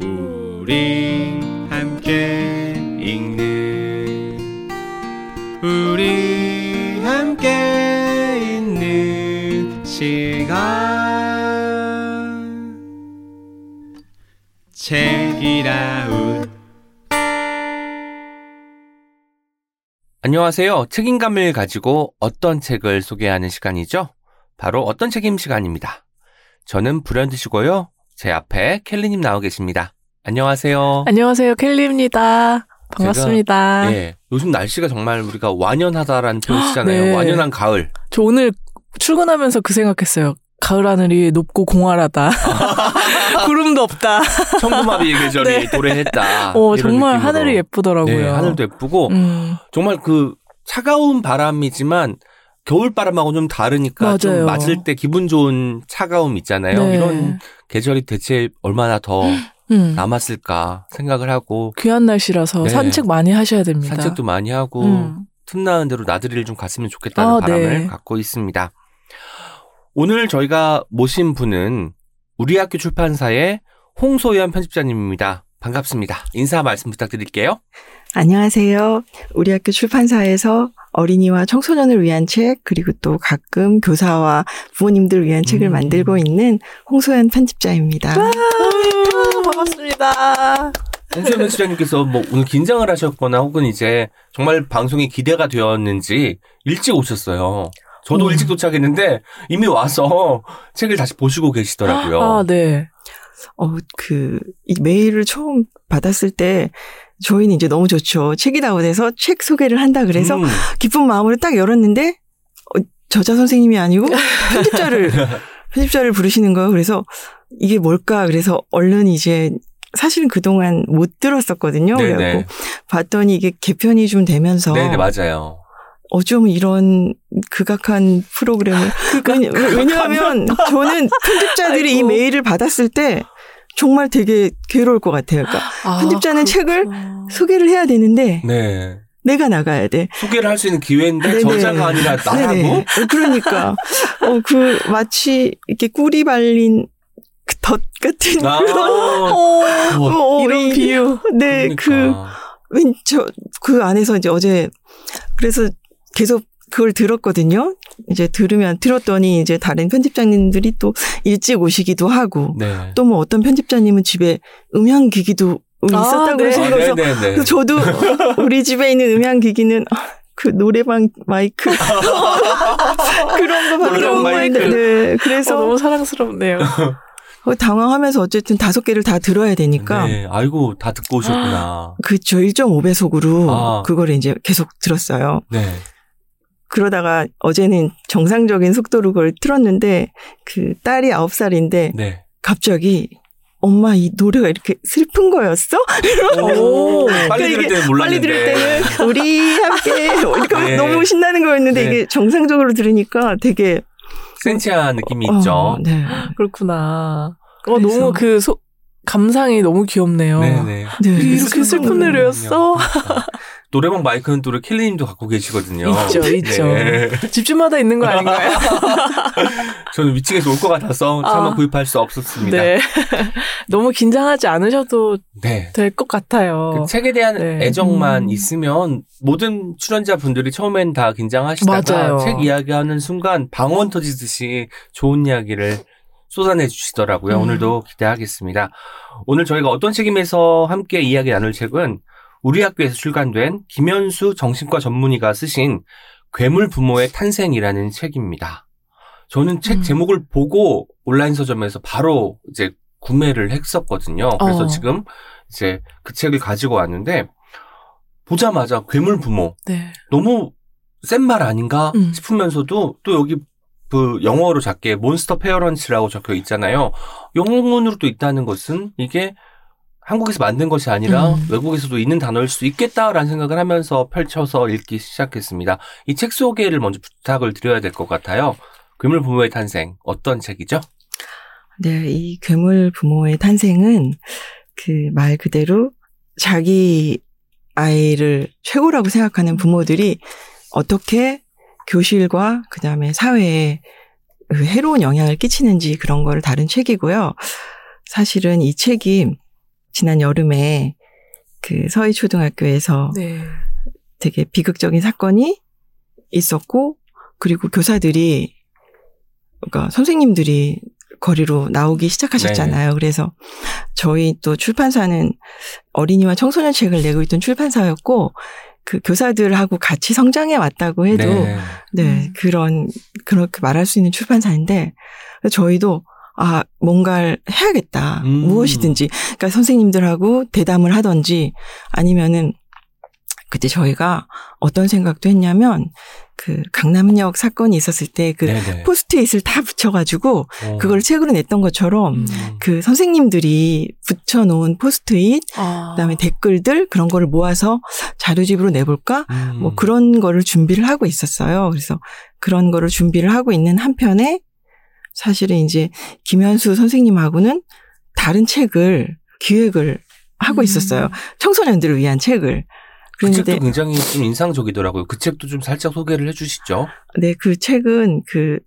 우리 함께 읽는 우리 함께 있는 시간 책이라웃 안녕하세요. 책임감을 가지고 어떤 책을 소개하는 시간이죠? 바로 어떤 책임 시간입니다. 저는 불현듯이고요. 제 앞에 켈리님 나와 계십니다. 안녕하세요. 안녕하세요. 켈리입니다. 반갑습니다. 제가, 예, 요즘 날씨가 정말 우리가 완연하다라는 표현 쓰잖아요. 네. 완연한 가을. 저 오늘 출근하면서 그 생각했어요. 가을 하늘이 높고 공활하다. 구름도 없다. 청고마비 계절이 네. 도래했다. 어, 정말 느낌으로. 하늘이 예쁘더라고요. 네, 하늘도 예쁘고 음, 정말 그 차가운 바람이지만 겨울 바람하고 좀 다르니까 좀 맞아요. 맞을 때 기분 좋은 차가움 있잖아요. 네. 이런 계절이 대체 얼마나 더 음. 남았을까 생각을 하고 귀한 날씨라서 네. 산책 많이 하셔야 됩니다. 산책도 많이 하고 음. 틈나는 대로 나들이를 좀 갔으면 좋겠다는 아, 바람을 네. 갖고 있습니다. 오늘 저희가 모신 분은 우리 학교 출판사의 홍소연 편집자님입니다. 반갑습니다. 인사 말씀 부탁드릴게요. 안녕하세요. 우리 학교 출판사에서 어린이와 청소년을 위한 책, 그리고 또 가끔 교사와 부모님들 위한 책을 음. 만들고 있는 홍소연 편집자입니다. 아, 반갑습니다. 홍소연 편집자님께서 뭐 오늘 긴장을 하셨거나 혹은 이제 정말 방송이 기대가 되었는지 일찍 오셨어요. 저도 음. 일찍 도착했는데 이미 와서 책을 다시 보시고 계시더라고요. 아, 네. 어, 그, 이 메일을 처음 받았을 때 저희는 이제 너무 좋죠. 책이 나오돼서 책 소개를 한다 그래서 음. 기쁜 마음으로 딱 열었는데 어, 저자 선생님이 아니고 편집자를 편집자를 부르시는 거예요. 그래서 이게 뭘까? 그래서 얼른 이제 사실은 그동안 못 들었었거든요. 네네. 그래갖고 봤더니 이게 개편이 좀 되면서 네네 맞아요. 어쩜 이런 극악한 프로그램을 왜냐, 왜냐하면 저는 편집자들이 이 아이고. 메일을 받았을 때 정말 되게 괴로울 것 같아요. 그러니까 아, 편집자는 책을 그렇구나. 소개를 해야 되는데 네. 내가 나가야 돼. 소개를 할 수 있는 기회인데 네네. 저자가 아니라 나라고? 네네. 그러니까 어, 그 마치 이렇게 꿀이 발린 그덧 같은 아, 그런 어, 어, 이런 이- 비유. 네, 그 그러니까. 왠저 그 안에서 이제 어제 그래서 계속 그걸 들었거든요. 이제 들으면 들었더니 이제 다른 편집장님들이 또 일찍 오시기도 하고 네. 또뭐 어떤 편집자님은 집에 음향 기기도 아, 있었다고 네. 그러시는 네네네. 그래서 저도 우리 집에 있는 음향 기기는 그 노래방 마이크 그런 거밖에 없는데 마이크. 네, 어, 그래서 너무 사랑스럽네요. 어, 당황하면서 어쨌든 다섯 개를 다 들어야 되니까 네. 아이고 다 듣고 오셨구나. 그쵸 1.5배속으로 아. 그거를 이제 계속 들었어요. 네. 그러다가 어제는 정상적인 속도로 그걸 틀었는데 그 딸이 아홉 살인데 네. 갑자기 엄마 이 노래가 이렇게 슬픈 거였어? 오. 빨리 그러니까 들을 이게 때는 몰랐는데. 빨리 들을 때는 우리 함께 이렇게 네. 너무 신나는 거였는데 네. 이게 정상적으로 들으니까 되게 센치한 느낌이 어, 있죠. 네. 그렇구나. 어, 너무 그 소, 감상이 너무 귀엽네요. 네네. 네. 이렇게 슬픈 노래였어? 노래방 마이크는 또 우리 킬리님도 갖고 계시거든요. 있죠, 있죠. 네. 집주마다 있는 거 아닌가요? 저는 위층에서 올 것 같아서 차마 아. 구입할 수 없었습니다. 네. 너무 긴장하지 않으셔도 네. 될것 같아요. 그 책에 대한 네. 애정만 음. 있으면 모든 출연자분들이 처음엔 다 긴장하시다가 맞아요. 책 이야기하는 순간 방언 터지듯이 좋은 이야기를 쏟아내 주시더라고요. 음. 오늘도 기대하겠습니다. 오늘 저희가 어떤 책임에서 함께 이야기 나눌 책은 우리 학교에서 출간된 김현수 정신과 전문의가 쓰신 괴물 부모의 탄생이라는 책입니다. 저는 책 음. 제목을 보고 온라인 서점에서 바로 이제 구매를 했었거든요. 그래서 어. 지금 이제 그 책을 가지고 왔는데 보자마자 괴물 부모 네. 너무 센 말 아닌가 음. 싶으면서도 또 여기 그 영어로 작게 몬스터 페어런츠라고 적혀 있잖아요. 영문으로 또 있다는 것은 이게 한국에서 만든 것이 아니라 음. 외국에서도 있는 단어일 수 있겠다라는 생각을 하면서 펼쳐서 읽기 시작했습니다. 이 책 소개를 먼저 부탁을 드려야 될 것 같아요. 괴물 부모의 탄생 어떤 책이죠? 네, 이 괴물 부모의 탄생은 그 말 그대로 자기 아이를 최고라고 생각하는 부모들이 어떻게 교실과 그 다음에 사회에 그 해로운 영향을 끼치는지 그런 거를 다룬 책이고요. 사실은 이 책이 지난 여름에 그 서희 초등학교에서 네. 되게 비극적인 사건이 있었고 그리고 교사들이 그러니까 선생님들이 거리로 나오기 시작하셨잖아요. 그래서 저희 또 출판사는 어린이와 청소년 책을 내고 있던 출판사였고 그 교사들하고 같이 성장해 왔다고 해도 네, 네. 음. 그런 그렇게 말할 수 있는 출판사인데 저희도 아 뭔가를 해야겠다 음. 무엇이든지 그러니까 선생님들하고 대담을 하든지 아니면은 그때 저희가 어떤 생각도 했냐면 그 강남역 사건이 있었을 때 그. 포스트잇을 다 붙여가지고 어. 그걸 책으로 냈던 것처럼 음. 그 선생님들이 붙여놓은 포스트잇 아. 그다음에 댓글들 그런 거를 모아서 자료집으로 내볼까 음. 뭐 그런 거를 준비를 하고 있었어요. 그래서 그런 거를 준비를 하고 있는 한편에 사실은 이제 김현수 선생님하고는 다른 책을 기획을 하고 음. 있었어요. 청소년들을 위한 책을. 그 책도 굉장히 좀 인상적이더라고요. 그 책도 좀 살짝 소개를 해주시죠. 네, 그 책은 그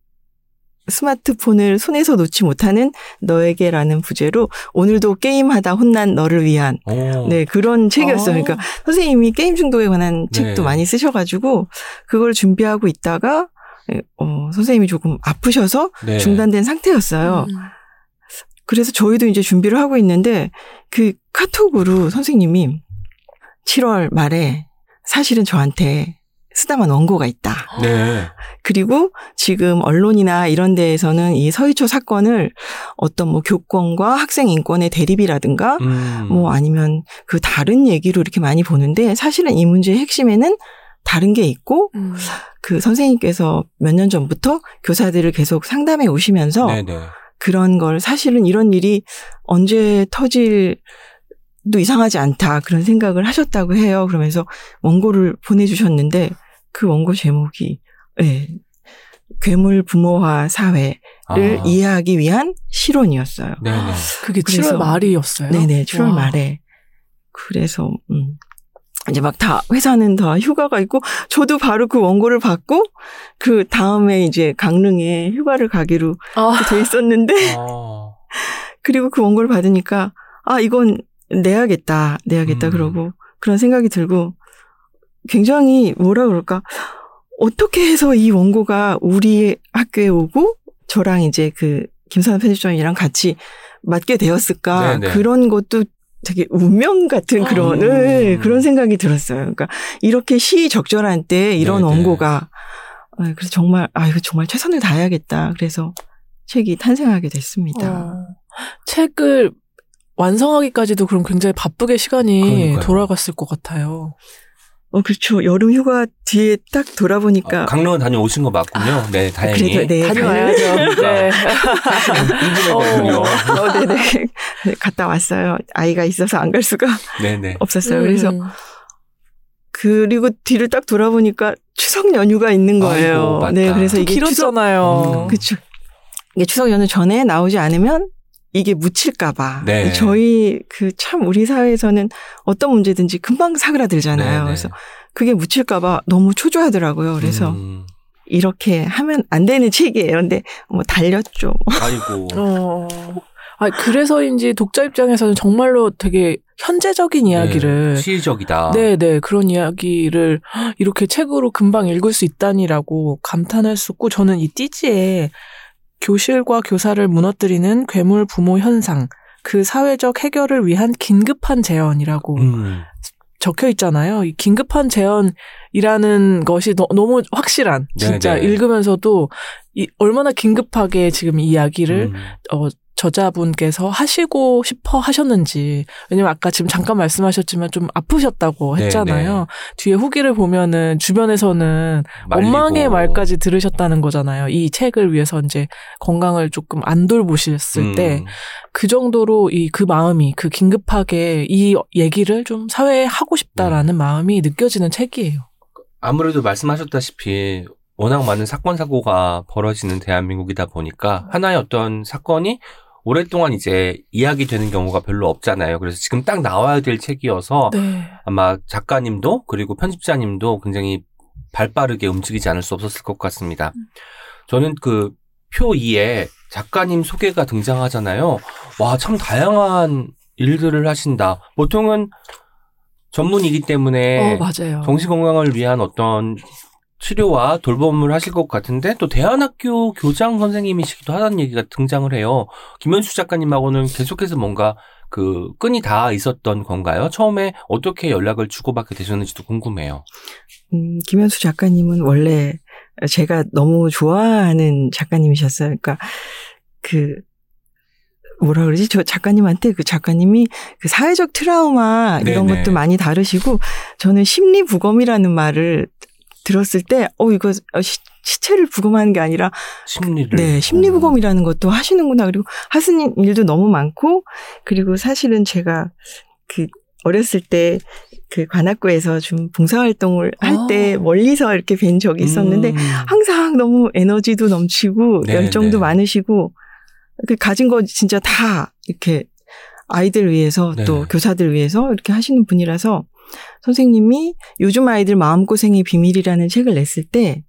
스마트폰을 손에서 놓지 못하는 너에게라는 부제로 오늘도 게임하다 혼난 너를 위한 오. 네, 그런 책이었어요. 아. 그러니까 선생님이 게임 중독에 관한 네. 책도 많이 쓰셔가지고 그걸 준비하고 있다가 어, 선생님이 조금 아프셔서 네. 중단된 상태였어요. 음. 그래서 저희도 이제 준비를 하고 있는데 그 카톡으로 선생님이 7월 말에 사실은 저한테 쓰다만 원고가 있다. 네. 그리고 지금 언론이나 이런 데에서는 이 서희초 사건을 어떤 뭐 교권과 학생 인권의 대립이라든가 음. 뭐 아니면 그 다른 얘기로 이렇게 많이 보는데 사실은 이 문제의 핵심에는 다른 게 있고 음. 그 선생님께서 몇 년 전부터 교사들을 계속 상담해 오시면서 네네. 그런 걸 사실은 이런 일이 언제 터질 도 이상하지 않다 그런 생각을 하셨다고 해요. 그러면서 원고를 보내주셨는데 그 원고 제목이 예, 괴물 부모화 사회를 아. 이해하기 위한 실론이었어요. 네네. 그게 그래서- 7월 말이었어요. 네네, 7월 와. 말에. 그래서, 음. 이제 막 다, 회사는 다 휴가가 있고, 저도 바로 그 원고를 받고, 그 다음에 이제 강릉에 휴가를 가기로 아. 돼 있었는데, 어. 그리고 그 원고를 받으니까, 아, 이건 내야겠다, 내야겠다, 음. 그러고, 그런 생각이 들고, 굉장히 뭐라 그럴까, 어떻게 해서 이 원고가 우리 학교에 오고, 저랑 이제 그, 김선아 편집장이랑 같이 맡게 되었을까, 네네. 그런 것도 되게 운명 같은 그런, 음. 네, 그런 생각이 들었어요. 그러니까, 이렇게 시적절한 때 이런 네네. 원고가, 아, 그래서 정말, 아, 이거 정말 최선을 다해야겠다. 그래서 책이 탄생하게 됐습니다. 어. 책을 완성하기까지도 그럼 굉장히 바쁘게 시간이 그러니까요. 돌아갔을 것 같아요. 어, 그렇죠. 여름 휴가 뒤에 딱 돌아보니까. 아, 강릉은 다녀오신 거 맞군요. 네, 다행히. 그래도, 네. 다녀와야죠. 네. 궁금했거든요. 어, 네네. 네, 갔다 왔어요. 아이가 있어서 안 갈 수가 네네. 없었어요. 그래서, 음. 그리고 뒤를 딱 돌아보니까 추석 연휴가 있는 거예요. 아이고, 맞다. 네, 그래서 이게 추석, 길었잖아요. 음. 그쵸. 이게 추석 연휴 전에 나오지 않으면 이게 묻힐까봐. 네. 저희 그 참 우리 사회에서는 어떤 문제든지 금방 사그라들잖아요. 네네. 그래서 그게 묻힐까봐 너무 초조하더라고요. 그래서 음. 이렇게 하면 안 되는 책이에요. 근데 뭐 달렸죠. 아이고. 어. 아, 그래서인지 독자 입장에서는 정말로 되게 현재적인 이야기를 네, 시의적이다. 네, 네. 그런 이야기를 이렇게 책으로 금방 읽을 수 있다니라고 감탄할 수 있고 저는 이 띠지에 교실과 교사를 무너뜨리는 괴물 부모 현상 그 사회적 해결을 위한 긴급한 제언이라고 음. 적혀 있잖아요. 이 긴급한 제언이라는 것이 너, 무 확실한 진짜 네네. 읽으면서도 이 얼마나 긴급하게 지금 이 이야기를 음. 어, 저자분께서 하시고 싶어 하셨는지. 왜냐면 아까 지금 잠깐 말씀하셨지만 좀 아프셨다고 네네. 했잖아요. 뒤에 후기를 보면은 주변에서는 말리고. 원망의 말까지 들으셨다는 거잖아요. 이 책을 위해서 이제 건강을 조금 안 돌보셨을 음. 때그 정도로 이 그 마음이 그 긴급하게 이 얘기를 좀 사회에 하고 싶다라는 마음이 느껴지는 책이에요. 아무래도 말씀하셨다시피 워낙 많은 사건 사고가 벌어지는 대한민국이다 보니까 하나의 어떤 사건이 오랫동안 이제 이야기되는 경우가 별로 없잖아요. 그래서 지금 딱 나와야 될 책이어서 네. 아마 작가님도 그리고 편집자님도 굉장히 발 빠르게 움직이지 않을 수 없었을 것 같습니다. 저는 그 표 2에 작가님 소개가 등장하잖아요. 와, 참 다양한 일들을 하신다. 보통은 전문이기 때문에 어. 정신 건강을 위한 어떤 치료와 돌봄을 하실 것 같은데 또 대안학교 교장 선생님이시기도 하다는 얘기가 등장을 해요. 김현수 작가님하고는 계속해서 뭔가 그 끈이 다 있었던 건가요? 처음에 어떻게 연락을 주고받게 되셨는지도 궁금해요. 음, 김현수 작가님은 원래 제가 너무 좋아하는 작가님이셨어요. 그러니까 그 뭐라 그러지? 저 작가님한테 그 작가님이 그 사회적 트라우마 이런 네네. 것도 많이 다루시고 저는 심리 부검이라는 말을 들었을 때 어 이거 시, 시체를 부검하는 게 아니라 심리를. 네, 심리부검이라는 것도 하시는구나. 그리고 하시는 일도 너무 많고, 그리고 사실은 제가 그 어렸을 때 그 관악구에서 좀 봉사활동을 할때 아. 멀리서 이렇게 뵌 적이 있었는데, 음. 항상 너무 에너지도 넘치고, 네, 열정도 네. 많으시고, 그 가진 거 진짜 다 이렇게 아이들 위해서 네. 또 교사들 위해서 이렇게 하시는 분이라서 선생님이 요즘 아이들 마음고생의 비밀이라는 책을 냈을 때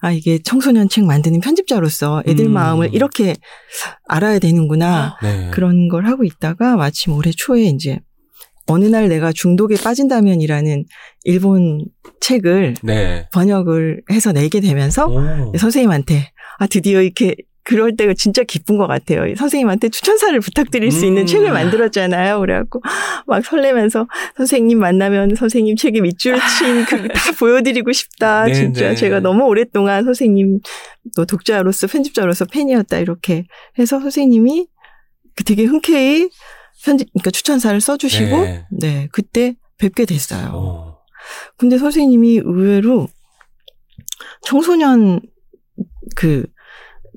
아, 이게 청소년 책 만드는 편집자로서 애들 음. 마음을 이렇게 알아야 되는구나. 네. 그런 걸 하고 있다가 마침 올해 초에 이제 어느 날 내가 중독에 빠진다면이라는 일본 책을 네. 번역을 해서 내게 되면서 오. 선생님한테 아 드디어 이렇게 그럴 때가 진짜 기쁜 것 같아요. 선생님한테 추천사를 부탁드릴 수 있는 음. 책을 만들었잖아요. 그래갖고 막 설레면서 선생님 만나면 선생님 책에 밑줄 친그다 보여드리고 싶다. 네, 진짜 네. 제가 너무 오랫동안 선생님 또 독자로서 편집자로서 팬이었다 이렇게 해서 선생님이 그 되게 흔쾌히 편집 그러니까 추천사를 써주시고 네. 네 그때 뵙게 됐어요. 오. 근데 선생님이 의외로 청소년 그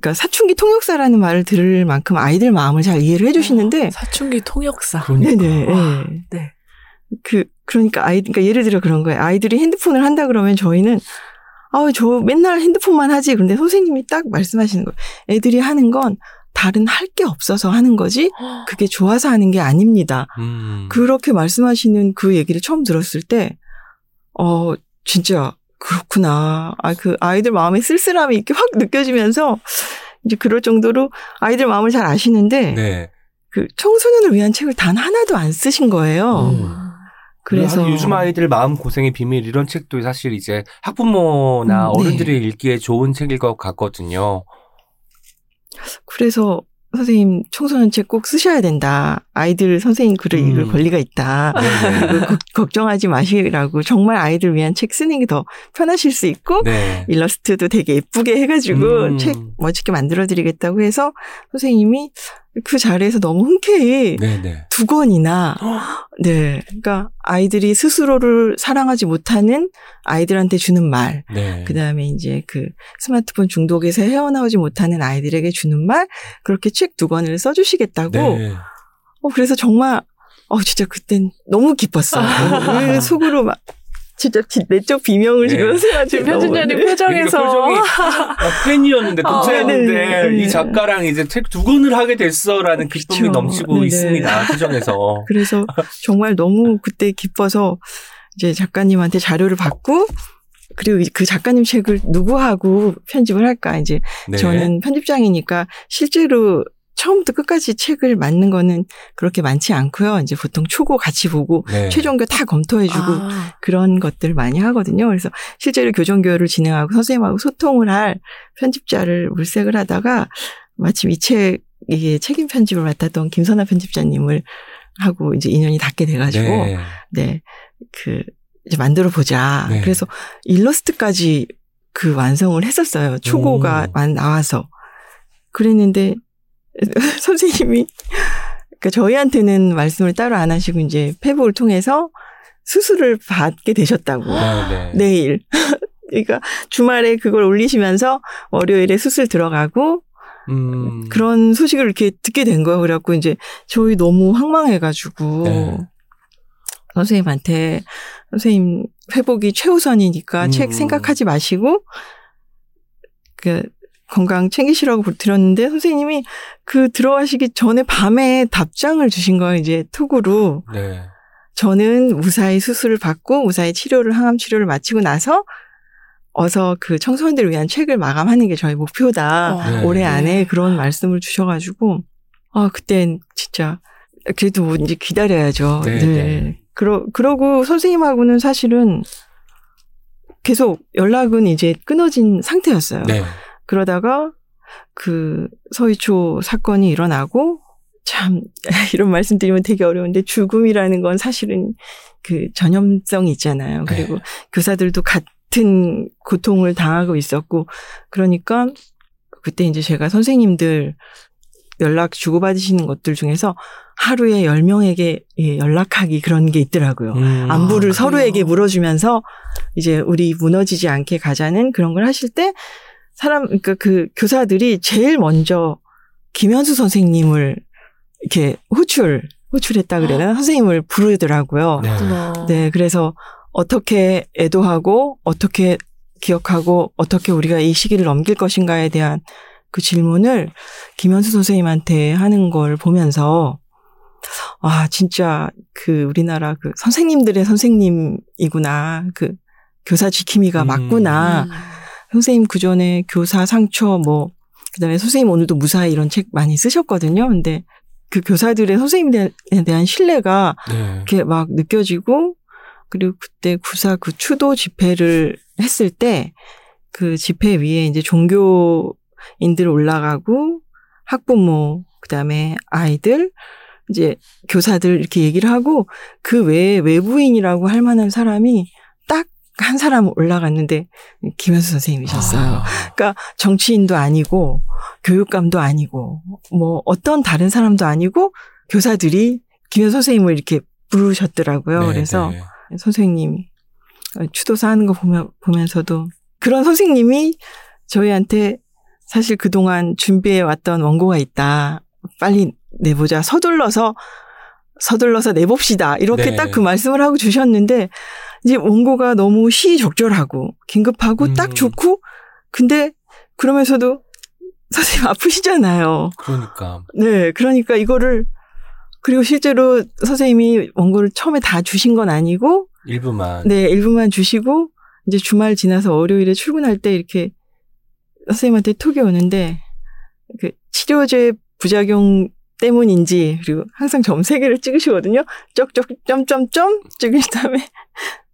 그러니까 사춘기 통역사라는 말을 들을 만큼 아이들 마음을 잘 이해를 해주시는데 사춘기 통역사. 그러니까. 네네 와, 예. 네. 그 그러니까 아이 그러니까 예를 들어 그런 거예요 아이들이 핸드폰을 한다 그러면 저희는 아우 저 맨날 핸드폰만 하지 근데 선생님이 딱 말씀하시는 거예요 애들이 하는 건 다른 할 게 없어서 하는 거지 그게 좋아서 하는 게 아닙니다 음. 그렇게 말씀하시는 그 얘기를 처음 들었을 때, 어, 진짜, 그렇구나. 아, 그 아이들 마음의 쓸쓸함이 이렇게 확 느껴지면서, 이제 그럴 정도로 아이들 마음을 잘 아시는데, 네. 그 청소년을 위한 책을 단 하나도 안 쓰신 거예요. 음. 그래서. 아, 요즘 아이들 마음 고생의 비밀 이런 책도 사실 이제 학부모나 음, 네. 어른들이 읽기에 좋은 책일 것 같거든요. 그래서 선생님 청소년 책 꼭 쓰셔야 된다. 아이들 선생님 글을 읽을 음. 권리가 있다. 네. 걱- 걱정하지 마시라고 정말 아이들 위한 책 쓰는 게 더 편하실 수 있고 네. 일러스트도 되게 예쁘게 해가지고 음. 책 멋지게 만들어드리겠다고 해서 선생님이 그 자리에서 너무 흔쾌히 네, 네. 두 권이나 네 그러니까 아이들이 스스로를 사랑하지 못하는 아이들한테 주는 말 네. 그다음에 이제 그 스마트폰 중독에서 헤어나오지 못하는 아이들에게 주는 말 그렇게 책 두 권을 써주시겠다고 네. 어 그래서 정말 어 진짜 그땐 너무 기뻤어요 왜 속으로 막 진짜 기- 내적 비명을 네. 지금 너무- 편집자님 네. 표정에서 그러니까 표정이 아, 팬이었는데 아, 독자였는데 네, 네. 이 작가랑 이제 책 두 권을 하게 됐어라는 기쁨이 그쵸. 넘치고 네네. 있습니다 표정에서. 그래서 정말 너무 그때 기뻐서 이제 작가님한테 자료를 받고 그리고 그 작가님 책을 누구하고 편집을 할까 이제 네. 저는 편집장이니까 실제로 처음부터 끝까지 책을 맞는 거는 그렇게 많지 않고요. 이제 보통 초고 같이 보고 네. 최종교 다 검토해주고 아, 그런 것들 많이 하거든요. 그래서 실제로 교정교육을 진행하고 선생님하고 소통을 할 편집자를 물색을 하다가 마침 이 책, 이게 책임 편집을 맡았던 김선아 편집자님을 하고 이제 인연이 닿게 돼가지고, 네, 네. 그, 이제 만들어 보자. 네. 그래서 일러스트까지 그 완성을 했었어요. 초고가 오. 만 나와서. 그랬는데, 선생님이, 그러니까 저희한테는 말씀을 따로 안 하시고 이제 페북을 통해서 수술을 받게 되셨다고. 네, 네. 내일. 그러니까 주말에 그걸 올리시면서 월요일에 수술 들어가고 음. 그런 소식을 이렇게 듣게 된 거예요. 그래갖고 이제 저희 너무 황망해가지고 네. 선생님한테 선생님 회복이 최우선이니까 음. 책 생각하지 마시고 그 건강 챙기시라고 들었는데 선생님이 그 들어가시기 전에 밤에 답장을 주신 거예요. 이제 톡으로 네. 저는 무사히 수술을 받고 무사히 치료를 항암 치료를 마치고 나서 어서 그 청소년들을 위한 책을 마감하는 게 저희 목표다. 어, 네. 올해 안에 그런 말씀을 주셔가지고 아 그땐 진짜 그래도 뭐 이제 기다려야죠. 네, 네. 네. 그러, 그러고 선생님하고는 사실은 계속 연락은 이제 끊어진 상태였어요. 네. 그러다가 그 서희초 사건이 일어나고 참 이런 말씀드리면 되게 어려운데 죽음이라는 건 사실은 그 전염성이 있잖아요. 그리고 네. 교사들도 같은 고통을 당하고 있었고 그러니까 그때 이제 제가 선생님들 연락 주고받으시는 것들 중에서 하루에 10명에게 예, 연락하기 그런 게 있더라고요. 음. 안부를 아, 서로에게? 물어주면서 이제 우리 무너지지 않게 가자는 그런 걸 하실 때 사람 그러니까 그 교사들이 제일 먼저 김현수 선생님을 이렇게 호출 호출했다 그래야 되나 선생님을 부르더라고요. 네. 네, 그래서 어떻게 애도하고 어떻게 기억하고 어떻게 우리가 이 시기를 넘길 것인가에 대한 그 질문을 김현수 선생님한테 하는 걸 보면서 아 진짜 그 우리나라 그 선생님들의 선생님이구나 그 교사 지킴이가 음. 맞구나 음. 선생님 그 전에 교사 상처 뭐 그다음에 선생님 오늘도 무사히 이런 책 많이 쓰셨거든요. 근데 그 교사들의 선생님에 대한 신뢰가 네. 이렇게 막 느껴지고 그리고 그때 구사 그 추도 집회를 했을 때 그 집회 위에 이제 종교인들 올라가고 학부모 그다음에 아이들 이제 교사들 이렇게 얘기를 하고 그 외에 외부인이라고 할 만한 사람이 딱 한 사람 올라갔는데 김현수 선생님이셨어요. 아. 그러니까 정치인도 아니고 교육감도 아니고 뭐 어떤 다른 사람도 아니고 교사들이 김현 선생님을 이렇게 부르셨더라고요. 네, 그래서 네. 선생님 어, 추도사 하는 거 보면 보면서도 그런 선생님이 저희한테 사실 그동안 준비해 왔던 원고가 있다. 빨리 내보자. 서둘러서 서둘러서 내봅시다. 이렇게 네. 딱그 말씀을 하고 주셨는데 이제 원고가 너무 시적절하고 긴급하고 음. 딱 좋고 근데 그러면서도 선생님 아프시잖아요. 그러니까. 네, 그러니까 이거를 그리고 실제로 선생님이 원고를 처음에 다 주신 건 아니고 일부만. 네, 일부만 주시고 이제 주말 지나서 월요일에 출근할 때 이렇게 선생님한테 톡이 오는데 그 치료제 부작용 때문인지 그리고 항상 점 세 개를 찍으시거든요. 쪽쪽 점점점 찍은 다음에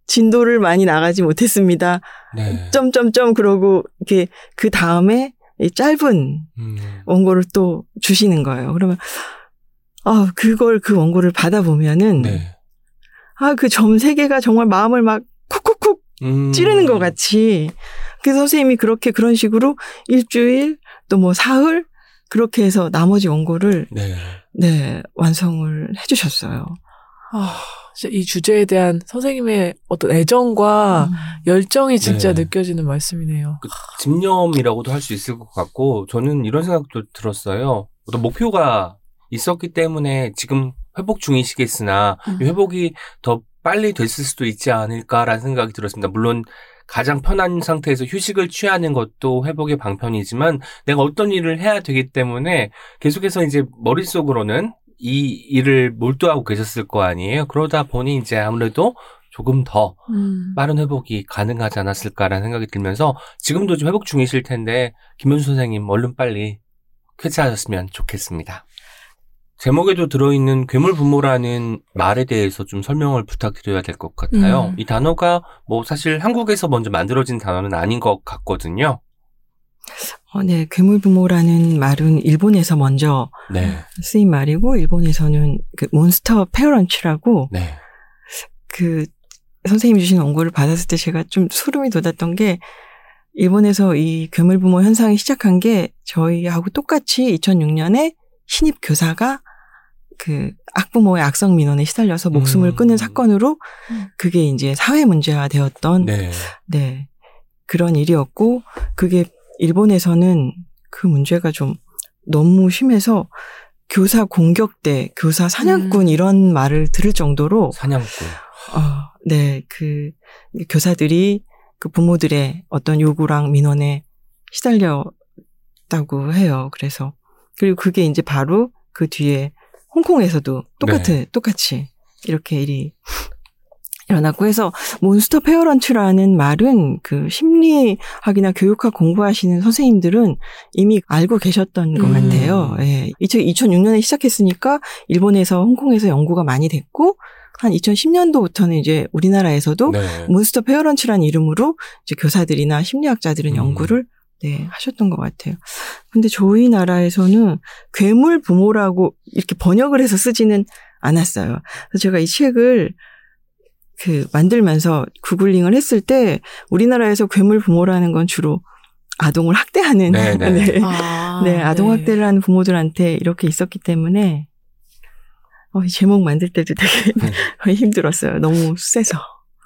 진도를 많이 나가지 못했습니다. 네. 점점점 그러고 이렇게 그 다음에 이 짧은 음. 원고를 또 주시는 거예요. 그러면 아 그걸 그 원고를 받아 보면은 네. 아그 점 세 개가 정말 마음을 막 쿡쿡쿡 음. 찌르는 것 같이 그래서 선생님이 그렇게 그런 식으로 일주일 또 뭐 사흘 그렇게 해서 나머지 원고를 네. 네 완성을 해주셨어요. 아, 이 주제에 대한 선생님의 어떤 애정과 열정이 진짜 네. 느껴지는 말씀이네요. 그 집념이라고도 할 수 있을 것 같고 저는 이런 생각도 들었어요. 어떤 목표가 있었기 때문에 지금 회복 중이시겠으나 음. 이 회복이 더 빨리 됐을 수도 있지 않을까라는 생각이 들었습니다. 물론 가장 편한 상태에서 휴식을 취하는 것도 회복의 방편이지만 내가 어떤 일을 해야 되기 때문에 계속해서 이제 머릿속으로는 이 일을 몰두하고 계셨을 거 아니에요. 그러다 보니 이제 아무래도 조금 더 음. 빠른 회복이 가능하지 않았을까라는 생각이 들면서 지금도 좀 회복 중이실 텐데 김현수 선생님 얼른 빨리 쾌차하셨으면 좋겠습니다. 제목에도 들어있는 괴물 부모라는 말에 대해서 좀 설명을 부탁드려야 될 것 같아요. 음. 이 단어가 뭐 사실 한국에서 먼저 만들어진 단어는 아닌 것 같거든요. 어, 네 괴물 부모라는 말은 일본에서 먼저 네, 쓰인 말이고 일본에서는 그 몬스터 페어런치라고 네, 그 선생님 주신 원고를 받았을 때 제가 좀 소름이 돋았던 게 일본에서 이 괴물 부모 현상이 시작한 게 저희하고 똑같이 2006년에 신입 교사가 그 악부모의 악성 민원에 시달려서 목숨을 음. 끊은 사건으로 음. 그게 이제 사회 문제화 되었던 네, 네. 그런 일이었고, 그게 일본에서는 그 문제가 좀 너무 심해서 교사 공격대, 교사 사냥꾼 음. 이런 말을 들을 정도로, 사냥꾼. 어, 네, 그 교사들이 그 부모들의 어떤 요구랑 민원에 시달렸다고 해요. 그래서, 그리고 그게 이제 바로 그 뒤에 홍콩에서도 똑같은, 똑같이 이렇게 일이 일어났고 해서 monster parent라는 말은 그 심리학이나 교육학 공부하시는 선생님들은 이미 알고 계셨던 것 음. 같아요. 예. 2006년에 시작했으니까 일본에서 홍콩에서 연구가 많이 됐고 한 2010년도부터는 이제 우리나라에서도 네. monster parent라는 이름으로 이제 교사들이나 심리학자들은 음. 연구를 네, 하셨던 것 같아요. 근데 저희 나라에서는 괴물 부모라고 이렇게 번역을 해서 쓰지는 않았어요. 그래서 제가 이 책을 그 만들면서 구글링을 했을 때 우리나라에서 괴물 부모라는 건 주로 아동을 학대하는 네, 네. 네. 아, 네, 아동 학대를 하는 부모들한테 이렇게 있었기 때문에 어, 이 제목 만들 때도 되게 네. 힘들었어요. 너무 세서.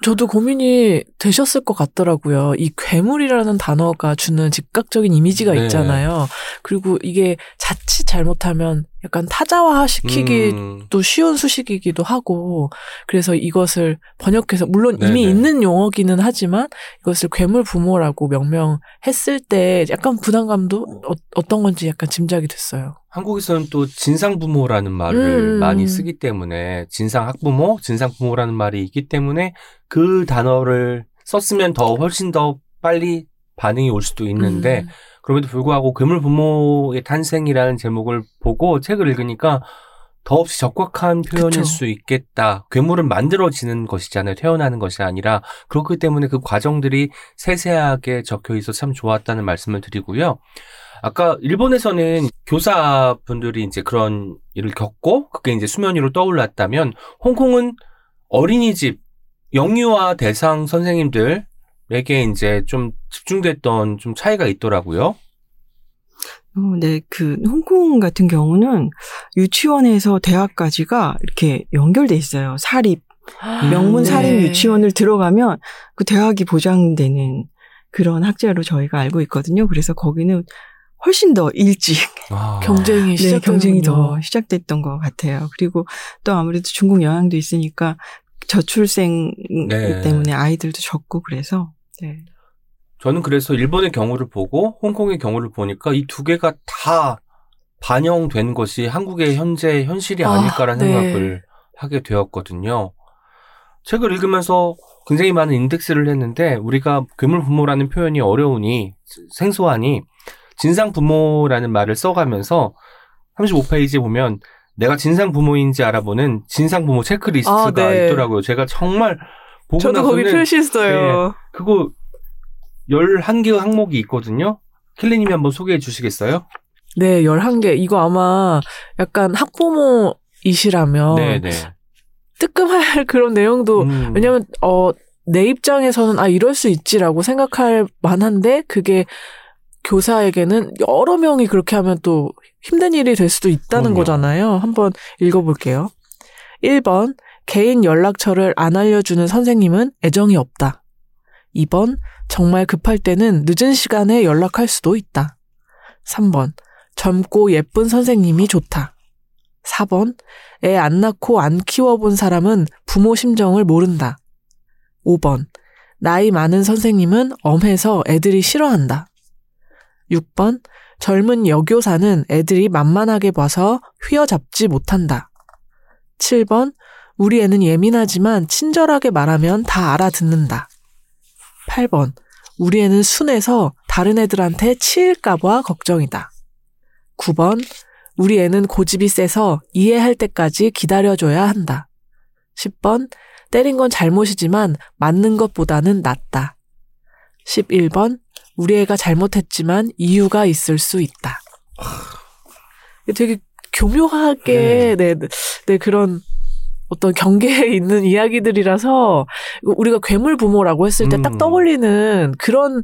저도 고민이 되셨을 것 같더라고요. 이 괴물이라는 단어가 주는 즉각적인 이미지가 네. 있잖아요. 그리고 이게 자칫 잘못하면 약간 타자화 시키기 음, 또 쉬운 수식이기도 하고 그래서 이것을 번역해서 물론 이미 네네. 있는 용어기는 하지만 이것을 괴물 부모라고 명명했을 때 약간 부담감도 어, 떤 건지 약간 짐작이 됐어요. 한국에서는 또 진상 부모라는 말을 음. 많이 쓰기 때문에 진상 학부모, 진상 부모라는 말이 있기 때문에 그 단어를 썼으면 더 훨씬 더 빨리 반응이 올 수도 있는데 음. 그럼에도 불구하고 괴물 부모의 탄생이라는 제목을 보고 책을 읽으니까 더없이 적확한 표현일 그쵸. 수 있겠다. 괴물은 만들어지는 것이잖아요. 태어나는 것이 아니라 그렇기 때문에 그 과정들이 세세하게 적혀 있어 참 좋았다는 말씀을 드리고요. 아까 일본에서는 교사분들이 이제 그런 일을 겪고 그게 이제 수면 위로 떠올랐다면 홍콩은 어린이집 영유아 대상 선생님들에게 이제 좀 집중됐던 좀 차이가 있더라고요. 어, 네, 그 홍콩 같은 경우는 유치원에서 대학까지가 이렇게 연결돼 있어요. 사립 명문 네. 사립 유치원을 들어가면 그 대학이 보장되는 그런 학자로 저희가 알고 있거든요. 그래서 거기는 훨씬 더 일찍 아. 경쟁이 네, 시작 경쟁이 더 시작됐던 것 같아요. 그리고 또 아무래도 중국 영향도 있으니까 저출생 네. 때문에 아이들도 적고 그래서 네. 저는 그래서 일본의 경우를 보고 홍콩의 경우를 보니까 이 두 개가 다 반영된 것이 한국의 현재 현실이 아, 아닐까라는 네. 생각을 하게 되었거든요. 책을 읽으면서 굉장히 많은 인덱스를 했는데 우리가 괴물 부모라는 표현이 어려우니 생소하니 진상 부모라는 말을 써가면서 35페이지에 보면 내가 진상 부모인지 알아보는 진상 부모 체크리스트가 아, 네. 있더라고요. 제가 정말 보고 저도 거기 표시했어요. 그거 11개 항목이 있거든요. 켈리님이 한번 소개해 주시겠어요? 네, 11개. 이거 아마 약간 학부모이시라면 네네. 뜨끔할 그런 내용도 음, 왜냐면 어 내 입장에서는 아 이럴 수 있지라고 생각할 만한데 그게 교사에게는 여러 명이 그렇게 하면 또 힘든 일이 될 수도 있다는 그럼요. 거잖아요. 한번 읽어볼게요. 1번 개인 연락처를 안 알려주는 선생님은 애정이 없다. 2번 정말 급할 때는 늦은 시간에 연락할 수도 있다. 3번 젊고 예쁜 선생님이 좋다. 4번 애 안 낳고 안 키워본 사람은 부모 심정을 모른다. 5번 나이 많은 선생님은 엄해서 애들이 싫어한다. 6번 젊은 여교사는 애들이 만만하게 봐서 휘어잡지 못한다. 7번 우리 애는 예민하지만 친절하게 말하면 다 알아듣는다. 8번 우리 애는 순해서 다른 애들한테 치일까봐 걱정이다. 9번 우리 애는 고집이 세서 이해할 때까지 기다려줘야 한다. 10번 때린 건 잘못이지만 맞는 것보다는 낫다. 11번 우리 애가 잘못했지만 이유가 있을 수 있다. 되게 교묘하게 네, 네, 네, 그런 어떤 경계에 있는 이야기들이라서 우리가 괴물 부모라고 했을 때딱 음. 떠올리는 그런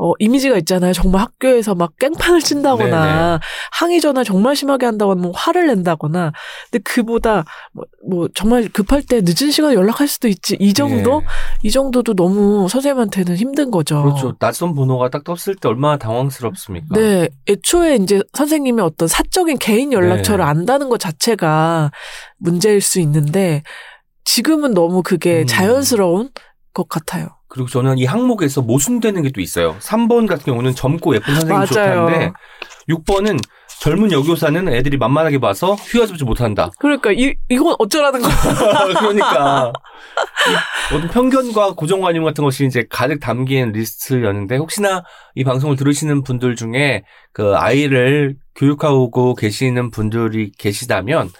어, 이미지가 있잖아요. 정말 학교에서 막 깽판을 친다거나 네네. 항의 전화 정말 심하게 한다거나 뭐 화를 낸다거나 근데 그보다 뭐, 뭐 정말 급할 때 늦은 시간에 연락할 수도 있지 이 정도 예. 이 정도도 너무 선생님한테는 힘든 거죠. 그렇죠. 낯선 번호가 딱 떴을 때 얼마나 당황스럽습니까? 네, 애초에 이제 선생님의 어떤 사적인 개인 연락처를 네. 안다는 것 자체가 문제일 수 있는데 지금은 너무 그게 음. 자연스러운 것 같아요. 그리고 저는 이 항목에서 모순되는 게 또 있어요. 3번 같은 경우는 젊고 예쁜 선생님이. 좋다는데 6번은 젊은 여교사는 애들이 만만하게 봐서 휘어잡지 못한다. 그러니까 이 이건 어쩌라는 거야. 그러니까 모든 편견과 고정관념 같은 것이 이제 가득 담긴 리스트였는데 혹시나 이 방송을 들으시는 분들 중에 그 아이를 교육하고 계시는 분들이 계시다면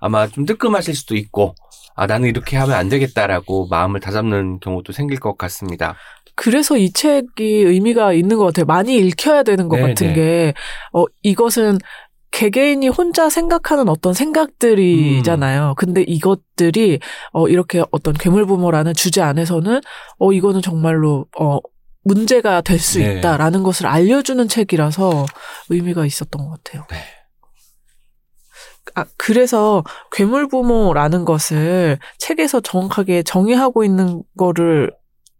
아마 좀 뜨끔하실 수도 있고 아 나는 이렇게 하면 안 되겠다라고 마음을 다잡는 경우도 생길 것 같습니다. 그래서 이 책이 의미가 있는 것 같아요. 많이 읽혀야 되는 것 네, 같은 네. 게, 어, 이것은 개개인이 혼자 생각하는 어떤 생각들이잖아요. 근데 이것들이, 어, 이렇게 어떤 괴물부모라는 주제 안에서는, 어, 이거는 정말로, 어, 문제가 될수 네. 있다라는 것을 알려주는 책이라서 의미가 있었던 것 같아요. 네. 아, 그래서 괴물 부모라는 것을 책에서 정확하게 정의하고 있는 거를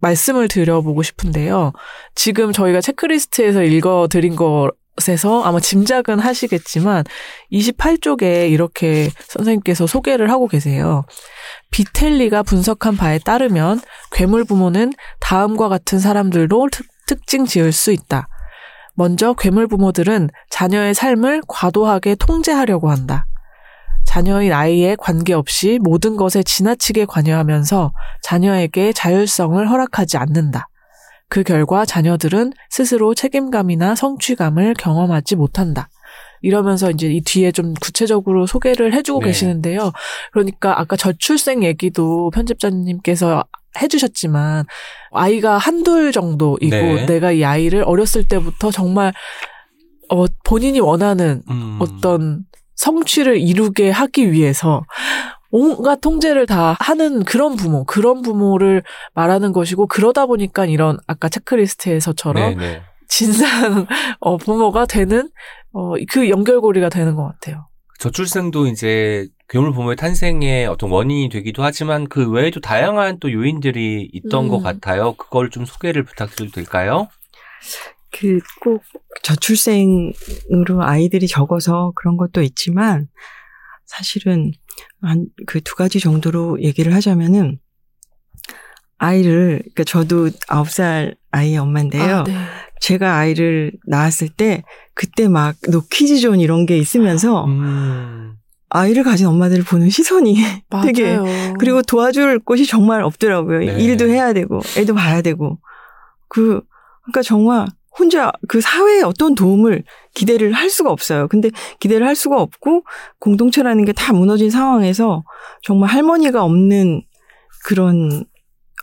말씀을 드려보고 싶은데요. 지금 저희가 체크리스트에서 읽어드린 것에서 아마 짐작은 하시겠지만 28쪽에 이렇게 선생님께서 소개를 하고 계세요. 비텔리가 분석한 바에 따르면 괴물 부모는 다음과 같은 사람들로 특, 특징 지을 수 있다. 먼저 괴물 부모들은 자녀의 삶을 과도하게 통제하려고 한다. 자녀의 나이에 관계없이 모든 것에 지나치게 관여하면서 자녀에게 자율성을 허락하지 않는다. 그 결과 자녀들은 스스로 책임감이나 성취감을 경험하지 못한다. 이러면서 이제 이 뒤에 좀 구체적으로 소개를 해주고 네. 계시는데요. 그러니까 아까 저출생 얘기도 편집자님께서 해주셨지만 아이가 한둘 정도이고 네. 내가 이 아이를 어렸을 때부터 정말 어, 본인이 원하는 음. 어떤 성취를 이루게 하기 위해서 온갖 통제를 다 하는 그런 부모, 그런 부모를 말하는 것이고 그러다 보니까 이런 아까 체크리스트에서처럼 네네. 진상 어, 부모가 되는 어, 그 연결고리가 되는 것 같아요. 저출생도 이제 괴물 부모의 탄생의 어떤 원인이 되기도 하지만 그 외에도 다양한 또 요인들이 있던 음. 것 같아요. 그걸 좀 소개를 부탁드려도 될까요? 그 꼭 저출생으로 아이들이 적어서 그런 것도 있지만 사실은 한 그 두 가지 정도로 얘기를 하자면은 아이를 그러니까 저도 아홉 살 아이의 엄마인데요. 아, 네. 제가 아이를 낳았을 때 그때 막 노키즈존 이런 게 있으면서 음. 아이를 가진 엄마들을 보는 시선이 되게 맞아요. 그리고 도와줄 곳이 정말 없더라고요. 네. 일도 해야 되고, 애도 봐야 되고. 그, 그러니까 정말 혼자 그 사회에 어떤 도움을 기대를 할 수가 없어요. 근데 기대를 할 수가 없고, 공동체라는 게 다 무너진 상황에서 정말 할머니가 없는 그런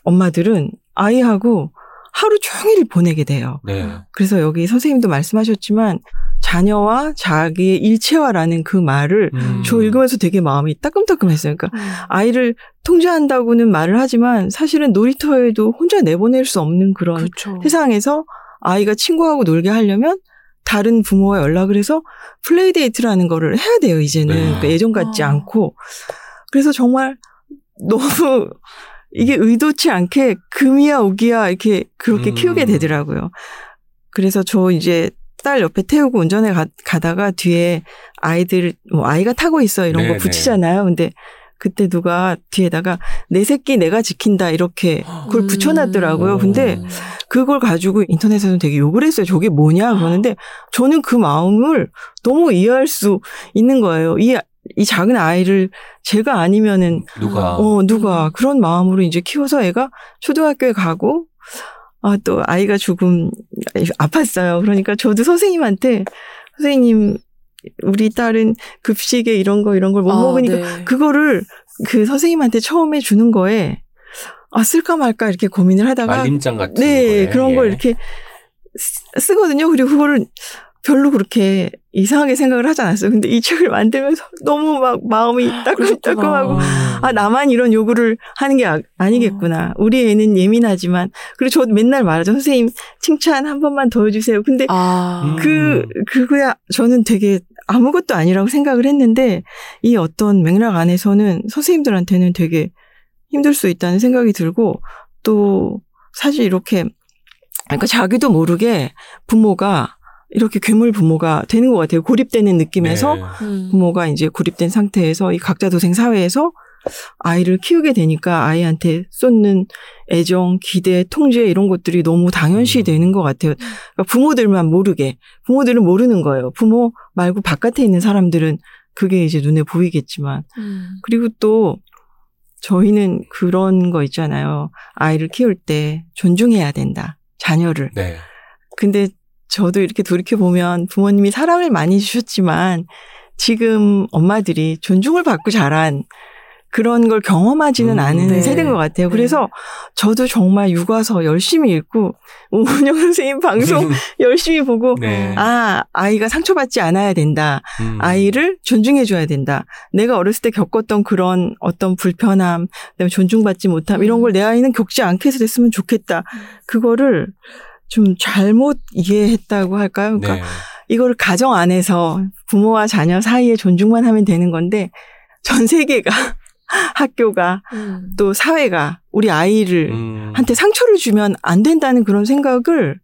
엄마들은 아이하고 하루 종일 보내게 돼요. 네. 그래서 여기 선생님도 말씀하셨지만, 자녀와 자기의 일체화라는 그 말을 음. 저 읽으면서 되게 마음이 따끔따끔했어요. 그러니까 음. 아이를 통제한다고는 말을 하지만 사실은 놀이터에도 혼자 내보낼 수 없는 그런 그렇죠. 세상에서 아이가 친구하고 놀게 하려면 다른 부모와 연락을 해서 play date라는 거를 해야 돼요, 이제는. 네. 그러니까 예전 같지 아. 않고. 그래서 정말 너무 이게 의도치 않게 금이야 옥이야 이렇게 그렇게 음. 키우게 되더라고요. 그래서 저 이제 딸 옆에 태우고 운전해 가, 가다가 뒤에 아이들 뭐 아이가 타고 있어 이런 네, 거 네. 붙이잖아요. 근데 그때 누가 뒤에다가 내 새끼 내가 지킨다 이렇게 그걸 음. 붙여놨더라고요. 근데 음. 그걸 가지고 인터넷에서는 되게 욕을 했어요. 저게 뭐냐 그러는데 저는 그 마음을 너무 이해할 수 있는 거예요. 이, 이 작은 아이를 제가 아니면은 누가 어 누가 그런 마음으로 이제 키워서 애가 초등학교에 가고 아 또 아이가 조금 아팠어요. 그러니까 저도 선생님한테 선생님 우리 딸은 급식에 이런 거 이런 걸못 아, 먹으니까 네. 그거를 그 선생님한테 처음에 주는 거에 아 쓸까 말까 이렇게 고민을 하다가 말림장 같은 네 거에, 그런 예. 걸 이렇게 쓰- 쓰거든요. 그리고 그거를 별로 그렇게 이상하게 생각을 하지 않았어요. 근데 이 책을 만들면서 너무 막 마음이 따끔따끔하고 음. 아 나만 이런 요구를 하는 게 아, 니겠구나 우리 애는 예민하지만 그리고 저 맨날 말하죠. 선생님 칭찬 한 번만 더 해주세요. 근데 아. 음. 그 그거야 저는 되게 아무것도 아니라고 생각을 했는데 이 어떤 맥락 안에서는 선생님들한테는 되게 힘들 수 있다는 생각이 들고 또 사실 이렇게 그러니까 자기도 모르게 부모가 이렇게 괴물 부모가 되는 것 같아요. 고립되는 느낌에서 네. 음. 부모가 이제 고립된 상태에서 이 각자 도생 사회에서 아이를 키우게 되니까 아이한테 쏟는 애정, 기대, 통제 이런 것들이 너무 당연시 음. 되는 것 같아요. 그러니까 부모들만 모르게 부모들은 모르는 거예요. 부모 말고 바깥에 있는 사람들은 그게 이제 눈에 보이겠지만 음. 그리고 또 저희는 그런 거 있잖아요. 아이를 키울 때 존중해야 된다. 자녀를. 네. 근데 저도 이렇게 돌이켜 보면 부모님이 사랑을 많이 주셨지만 지금 엄마들이 존중을 받고 자란 그런 걸 경험하지는 음, 않은 네. 세대인 것 같아요. 네. 그래서 저도 정말 육아서 열심히 읽고 오은영 선생님 방송 열심히 보고 네. 아 아이가 상처받지 않아야 된다. 음. 아이를 존중해줘야 된다. 내가 어렸을 때 겪었던 그런 어떤 불편함, 그다음에 존중받지 못함 이런 걸 내 아이는 겪지 않게 해서 됐으면 좋겠다. 그거를 좀 잘못 이해했다고 할까요? 그러니까 네. 이거를 가정 안에서 부모와 자녀 사이에 존중만 하면 되는 건데 전 세계가 학교가 음. 또 사회가 우리 아이를 음. 한테 상처를 주면 안 된다는 그런 생각을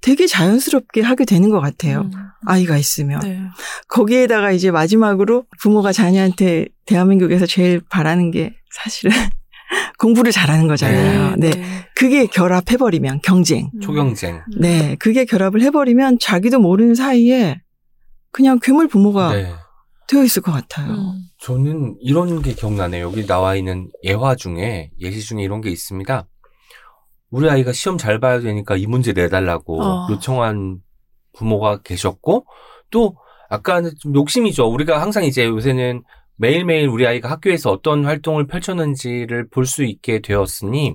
되게 자연스럽게 하게 되는 것 같아요. 음. 아이가 있으면. 네. 거기에다가 이제 마지막으로 부모가 자녀한테 대한민국에서 제일 바라는 게 사실은 공부를 잘하는 거잖아요. 네. 그게 결합해버리면 경쟁. 음. 초경쟁. 네. 그게 결합을 해버리면 자기도 모르는 사이에 그냥 괴물 부모가 네. 되어 있을 것 같아요. 음. 저는 이런 게 기억나네요. 여기 나와 있는 예화 중에, 예시 중에 이런 게 있습니다. 우리 아이가 시험 잘 봐야 되니까 이 문제 내달라고 어. 요청한 부모가 계셨고, 또, 아까는 좀 욕심이죠. 우리가 항상 이제 요새는 매일매일 우리 아이가 학교에서 어떤 활동을 펼쳤는지를 볼 수 있게 되었으니,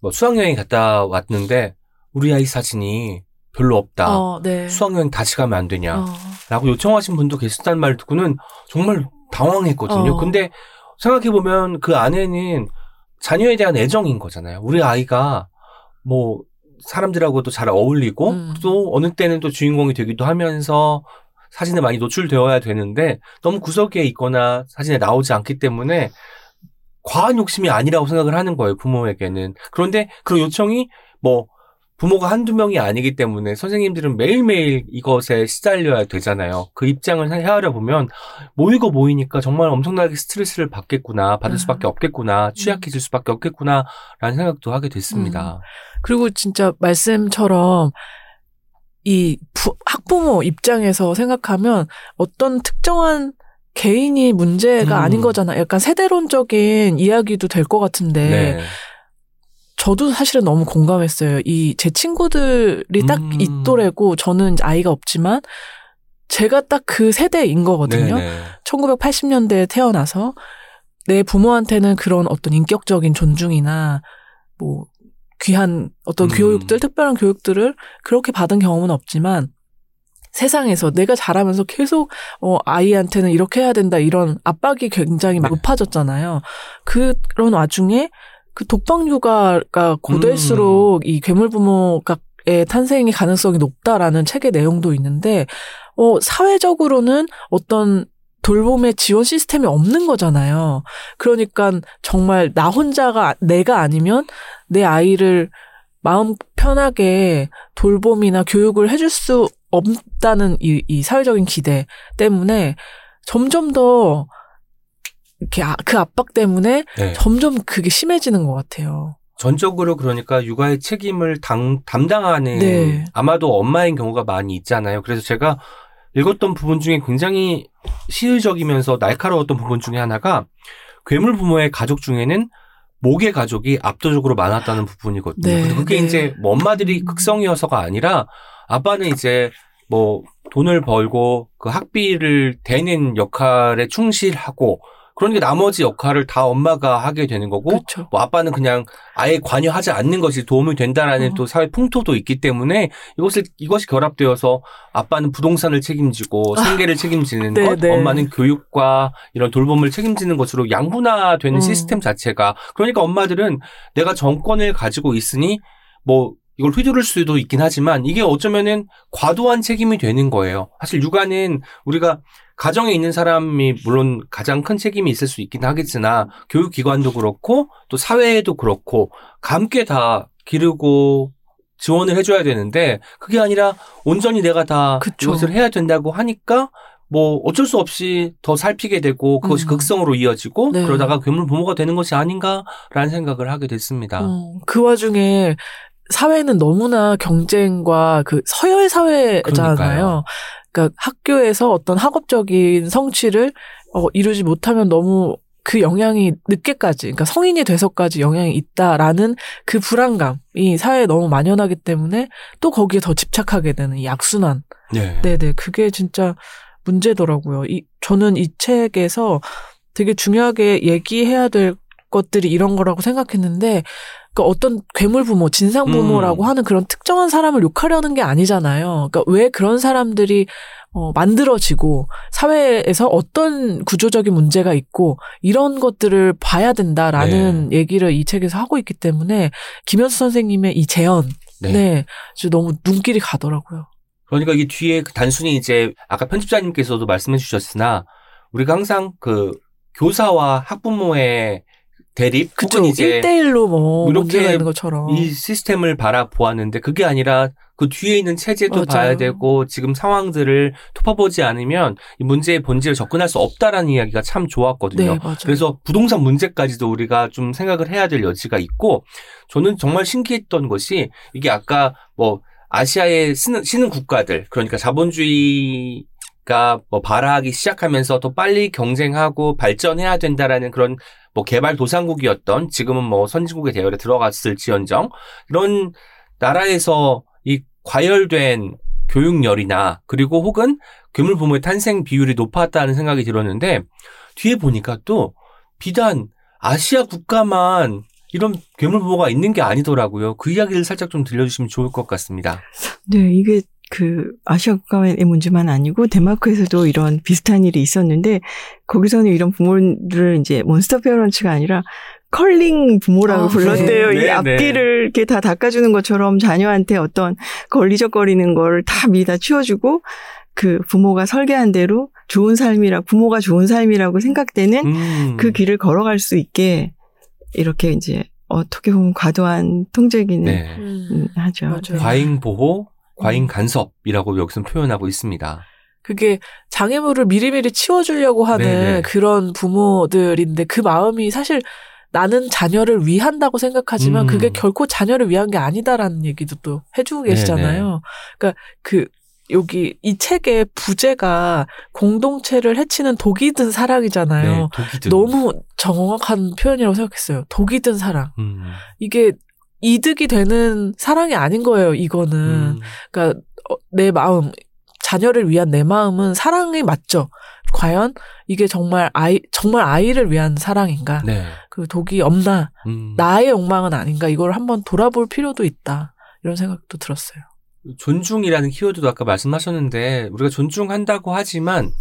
뭐 수학여행 갔다 왔는데, 우리 아이 사진이 별로 없다. 어, 네. 수학여행 다시 가면 안 되냐. 어. 라고 요청하신 분도 계셨다는 말을 듣고는 정말 당황했거든요. 어. 근데 생각해 보면 그 안에는 자녀에 대한 애정인 거잖아요. 우리 아이가 뭐 사람들하고도 잘 어울리고 음. 또 어느 때는 또 주인공이 되기도 하면서 사진에 많이 노출되어야 되는데 너무 구석에 있거나 사진에 나오지 않기 때문에 과한 욕심이 아니라고 생각을 하는 거예요, 부모에게는. 그런데 그 요청이 뭐 부모가 한두 명이 아니기 때문에 선생님들은 매일매일 이것에 시달려야 되잖아요. 그 입장을 헤아려 보면 모이고 모이니까 정말 엄청나게 스트레스를 받겠구나, 받을 음. 수밖에 없겠구나, 취약해질 수밖에 없겠구나라는 생각도 하게 됐습니다. 그리고 진짜 말씀처럼 이 부- 학부모 입장에서 생각하면 어떤 특정한 개인이 문제가 음. 아닌 거잖아. 약간 세대론적인 이야기도 될 것 같은데 네. 저도 사실은 너무 공감했어요. 이 제 친구들이 딱 음. 이 또래고 저는 아이가 없지만 제가 딱 그 세대인 거거든요. 네네. 1980년대에 태어나서 내 부모한테는 그런 어떤 인격적인 존중이나 뭐 귀한 어떤 음. 교육들, 특별한 교육들을 그렇게 받은 경험은 없지만 세상에서 내가 자라면서 계속 어 아이한테는 이렇게 해야 된다 이런 압박이 굉장히 막 네. 높아졌잖아요. 그런 와중에 그 독방 육아가 고될수록 이 괴물 부모의 탄생의 가능성이 높다라는 책의 내용도 있는데 어 사회적으로는 어떤 돌봄의 지원 시스템이 없는 거잖아요. 그러니까 정말 나 혼자가 내가 아니면 내 아이를 마음 편하게 돌봄이나 교육을 해줄 수 없다는 이, 이 사회적인 기대 때문에 점점 더 이렇게 아- 그 압박 때문에 네. 점점 그게 심해지는 것 같아요. 전적으로 그러니까 육아의 책임을 당, 담당하는 네. 아마도 엄마인 경우가 많이 있잖아요. 그래서 제가 읽었던 부분 중에 굉장히 시의적이면서 날카로웠던 부분 중에 하나가 괴물 부모의 가족 중에는 모계 가족이 압도적으로 많았다는 부분이거든요. 네, 근데 그게 네. 이제 뭐 엄마들이 극성이어서가 아니라 아빠는 이제 뭐 돈을 벌고 그 학비를 대는 역할에 충실하고 그러니까 나머지 역할을 다 엄마가 하게 되는 거고 그렇죠. 뭐 아빠는 그냥 아예 관여하지 않는 것이 도움이 된다라는 어. 또 사회 풍토도 있기 때문에 이것을 이것이 결합되어서 아빠는 부동산을 책임지고 생계를 책임지는 네, 것, 네. 엄마는 교육과 이런 돌봄을 책임지는 것으로 양분화되는 음. 시스템 자체가 그러니까 엄마들은 내가 정권을 가지고 있으니 뭐 이걸 휘두를 수도 있긴 하지만 이게 어쩌면은 과도한 책임이 되는 거예요. 사실 육아는 우리가 가정에 있는 사람이 물론 가장 큰 책임이 있을 수 있긴 하겠으나 교육기관도 그렇고 또 사회에도 그렇고 함께 다 기르고 지원을 해줘야 되는데 그게 아니라 온전히 내가 다 그쵸. 이것을 해야 된다고 하니까 뭐 어쩔 수 없이 더 살피게 되고 그것이 음. 극성으로 이어지고 네. 그러다가 괴물 부모가 되는 것이 아닌가라는 생각을 하게 됐습니다. 어, 그 와중에 사회는 너무나 경쟁과 그 서열 사회잖아요. 그러니까요. 그러니까 학교에서 어떤 학업적인 성취를 어, 이루지 못하면 너무 그 영향이 늦게까지, 그러니까 성인이 돼서까지 영향이 있다라는 그 불안감이 사회에 너무 만연하기 때문에 또 거기에 더 집착하게 되는 이 악순환. 네. 네네. 그게 진짜 문제더라고요. 이, 저는 이 책에서 되게 중요하게 얘기해야 될 것들이 이런 거라고 생각했는데, 그 어떤 괴물 부모, 진상 부모라고 음. 하는 그런 특정한 사람을 욕하려는 게 아니잖아요. 그러니까 왜 그런 사람들이 어, 만들어지고 사회에서 어떤 구조적인 문제가 있고 이런 것들을 봐야 된다라는 얘기를 이 책에서 하고 있기 때문에 김현수 선생님의 이 재현, 네. 네, 너무 눈길이 가더라고요. 그러니까 이 뒤에 그 단순히 이제 아까 편집자님께서도 말씀해 주셨으나 우리가 항상 그 교사와 학부모의 대립 그쵸. 혹은 이제 1대1로 뭐 이렇게 있는 것처럼. 이 시스템을 바라보았는데 그게 아니라 그 뒤에 있는 체제도 맞아요. 봐야 되고 지금 상황들을 톱어보지 않으면 이 문제의 본질을 접근할 수 없다라는 이야기가 참 좋았거든요. 네, 맞아요. 그래서 부동산 문제까지도 우리가 좀 생각을 해야 될 여지가 있고 저는 정말 신기했던 것이 이게 아까 뭐 아시아의 쓰는, 쉬는 국가들 그러니까 자본주의 가뭐 발화하기 시작하면서 더 빨리 경쟁하고 발전해야 된다라는 그런 뭐 개발 도상국이었던 지금은 뭐 선진국의 대열에 들어갔을지언정 이런 나라에서 이 과열된 교육열이나 그리고 혹은 괴물 부모의 탄생 비율이 높았다는 생각이 들었는데 뒤에 보니까 또 비단 아시아 국가만 이런 괴물 부모가 있는 게 아니더라고요. 그 이야기를 살짝 좀 들려주시면 좋을 것 같습니다. 네, 이게 그 아시아 국가의 문제만 아니고 덴마크에서도 이런 비슷한 일이 있었는데 거기서는 이런 부모들을 이제 몬스터 페어런츠가 아니라 컬링 부모라고 아, 불렀대요. 네. 이 네, 앞뒤를 이렇게 다 닦아주는 것처럼 자녀한테 어떤 걸리적거리는 걸 다 미리 다 치워주고 그 부모가 설계한 대로 좋은 삶이라 부모가 좋은 삶이라고 생각되는 음. 그 길을 걸어갈 수 있게 이렇게 이제 어떻게 보면 과도한 통제기는 네. 음. 음, 하죠. 맞아요. 과잉 보호, 과잉 간섭이라고 여기서 표현하고 있습니다. 그게 장애물을 미리미리 치워주려고 하는 네네. 그런 부모들인데 그 마음이 사실 나는 자녀를 위한다고 생각하지만 음. 그게 결코 자녀를 위한 게 아니다라는 얘기도 또 해주고 네네. 계시잖아요. 그러니까 그 여기 이 책의 부제가 공동체를 해치는 독이 든 사랑이잖아요. 네, 독이 든. 너무 정확한 표현이라고 생각했어요. 독이 든 사랑. 음. 이게 이득이 되는 사랑이 아닌 거예요, 이거는. 음. 그러니까 어, 내 마음, 자녀를 위한 내 마음은 사랑이 맞죠. 과연 이게 정말 아이 정말 아이를 위한 사랑인가? 네. 그 독이 없나? 음. 나의 욕망은 아닌가? 이걸 한번 돌아볼 필요도 있다. 이런 생각도 들었어요. 존중이라는 키워드도 아까 말씀하셨는데 우리가 존중한다고 하지만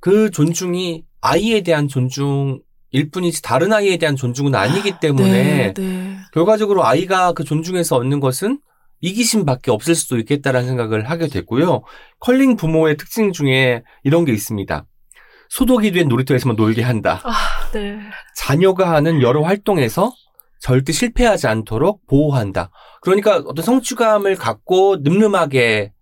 그 존중이 아이에 대한 존중 일 뿐이지 다른 아이에 대한 존중은 아니기 때문에 네, 네. 결과적으로 아이가 그 존중에서 얻는 것은 이기심밖에 없을 수도 있겠다라는 생각을 하게 됐고요. 컬링 부모의 특징 중에 이런 게 있습니다. 소독이 된 놀이터에서만 놀게 한다. 아, 네. 자녀가 하는 여러 활동에서 절대 실패하지 않도록 보호한다. 그러니까 어떤 성취감을 갖고 늠름하게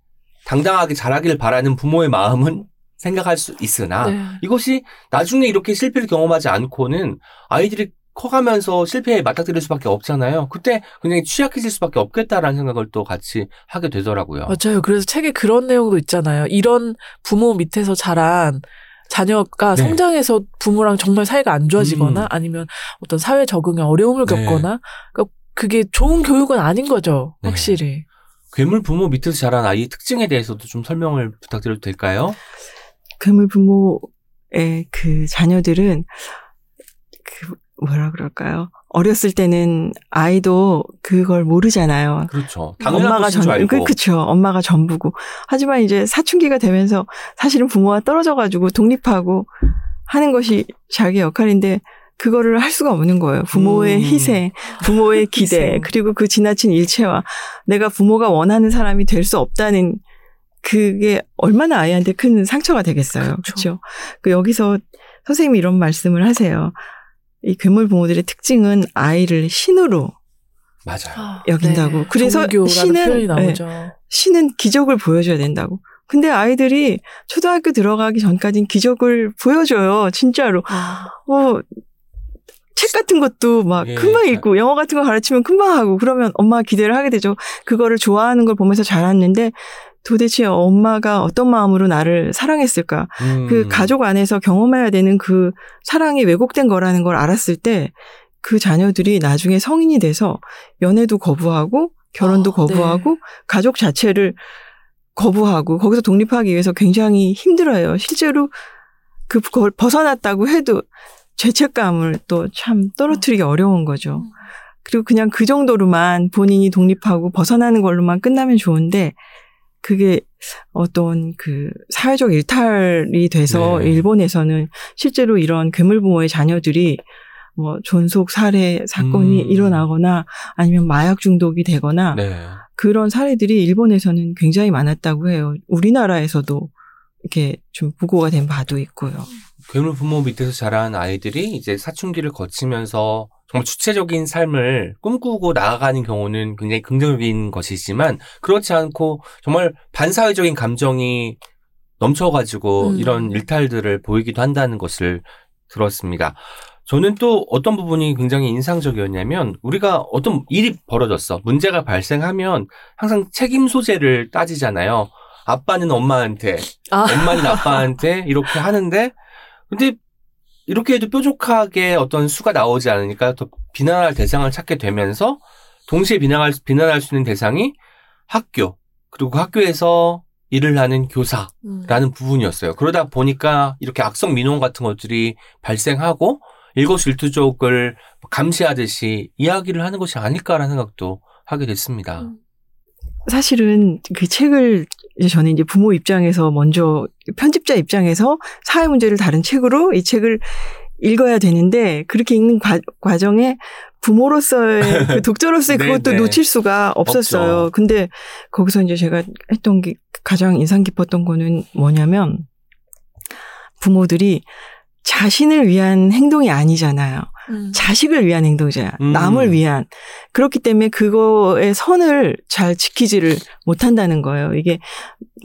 당당하게 자라기를 바라는 부모의 마음은 생각할 수 있으나 네. 이것이 나중에 이렇게 실패를 경험하지 않고는 아이들이 커가면서 실패에 맞닥뜨릴 수밖에 없잖아요. 그때 굉장히 취약해질 수밖에 없겠다라는 생각을 또 같이 하게 되더라고요. 맞아요. 그래서 책에 그런 내용도 있잖아요. 이런 부모 밑에서 자란 자녀가 네. 성장해서 부모랑 정말 사이가 안 좋아지거나 음. 아니면 어떤 사회 적응에 어려움을 네. 겪거나 그러니까 그게 좋은 교육은 아닌 거죠. 네. 확실히. 괴물 부모 밑에서 자란 아이의 특징에 대해서도 좀 설명을 부탁드려도 될까요? 괴물 부모의 그 자녀들은 그 뭐라 그럴까요? 어렸을 때는 아이도 그걸 모르잖아요. 그렇죠. 엄마가 전, 알고. 그, 그쵸. 엄마가 전부고. 하지만 이제 사춘기가 되면서 사실은 부모와 떨어져 가지고 독립하고 하는 것이 자기 역할인데 그거를 할 수가 없는 거예요. 부모의 음. 희생, 부모의 기대, 희생. 그리고 그 지나친 일체와 내가 부모가 원하는 사람이 될 수 없다는 그게 얼마나 아이한테 큰 상처가 되겠어요. 그쵸. 그렇죠. 그 여기서 선생님이 이런 말씀을 하세요. 이 괴물 부모들의 특징은 아이를 신으로 맞아요. 여긴다고. 그래서 종교라는 신은- 네. 네. 신은 기적을 보여줘야 된다고. 근데 아이들이 초등학교 들어가기 전까지는 기적을 보여줘요. 진짜로. 아, 어, 책 같은 것도 막 예. 금방 읽고 영어 같은 거 가르치면 금방 하고 그러면 엄마가 기대를 하게 되죠. 그거를 좋아하는 걸 보면서 자랐는데 도대체 엄마가 어떤 마음으로 나를 사랑했을까? 음. 그 가족 안에서 경험해야 되는 그 사랑이 왜곡된 거라는 걸 알았을 때 그 자녀들이 나중에 성인이 돼서 연애도 거부하고 결혼도 아, 거부하고 가족 자체를 거부하고 거기서 독립하기 위해서 굉장히 힘들어요. 실제로 그 그걸 벗어났다고 해도 죄책감을 또 참 떨어뜨리기 어려운 거죠. 그리고 그냥 그 정도로만 본인이 독립하고 벗어나는 걸로만 끝나면 좋은데 그게 어떤 그 사회적 일탈이 돼서 네. 일본에서는 실제로 이런 괴물 부모의 자녀들이 뭐 존속 살해 사건이 음. 일어나거나 아니면 마약 중독이 되거나 네. 그런 사례들이 일본에서는 굉장히 많았다고 해요. 우리나라에서도 이렇게 좀 보고가 된 바도 있고요. 괴물 부모 밑에서 자란 아이들이 이제 사춘기를 거치면서 정말 주체적인 삶을 꿈꾸고 나아가는 경우는 굉장히 긍정적인 것이지만 그렇지 않고 정말 반사회적인 감정이 넘쳐가지고 음. 이런 일탈들을 보이기도 한다는 것을 들었습니다. 저는 또 어떤 부분이 굉장히 인상적이었냐면 우리가 어떤 일이 벌어졌어. 문제가 발생하면 항상 책임 소재를 따지잖아요. 아빠는 엄마한테, 아. 엄마는 아빠한테 이렇게 하는데 근데 이렇게 해도 뾰족하게 어떤 수가 나오지 않으니까 더 비난할 대상을 찾게 되면서 동시에 비난할, 비난할 수 있는 대상이 학교, 그리고 그 학교에서 일을 하는 교사라는 음. 부분이었어요. 그러다 보니까 이렇게 악성 민원 같은 것들이 발생하고 일거수일투족을 감시하듯이 이야기를 하는 것이 아닐까라는 생각도 하게 됐습니다. 음. 사실은 그 책을 이제 저는 이제 부모 입장에서 먼저 편집자 입장에서 사회 문제를 다룬 책으로 이 책을 읽어야 되는데 그렇게 읽는 과, 과정에 부모로서의 그 독자로서의 네, 그것도 네. 놓칠 수가 없었어요. 없죠. 근데 거기서 이제 제가 했던 게 가장 인상 깊었던 거는 뭐냐면 부모들이 자신을 위한 행동이 아니잖아요. 음. 자식을 위한 행동이잖아요. 음. 남을 위한. 그렇기 때문에 그거의 선을 잘 지키지를 못한다는 거예요. 이게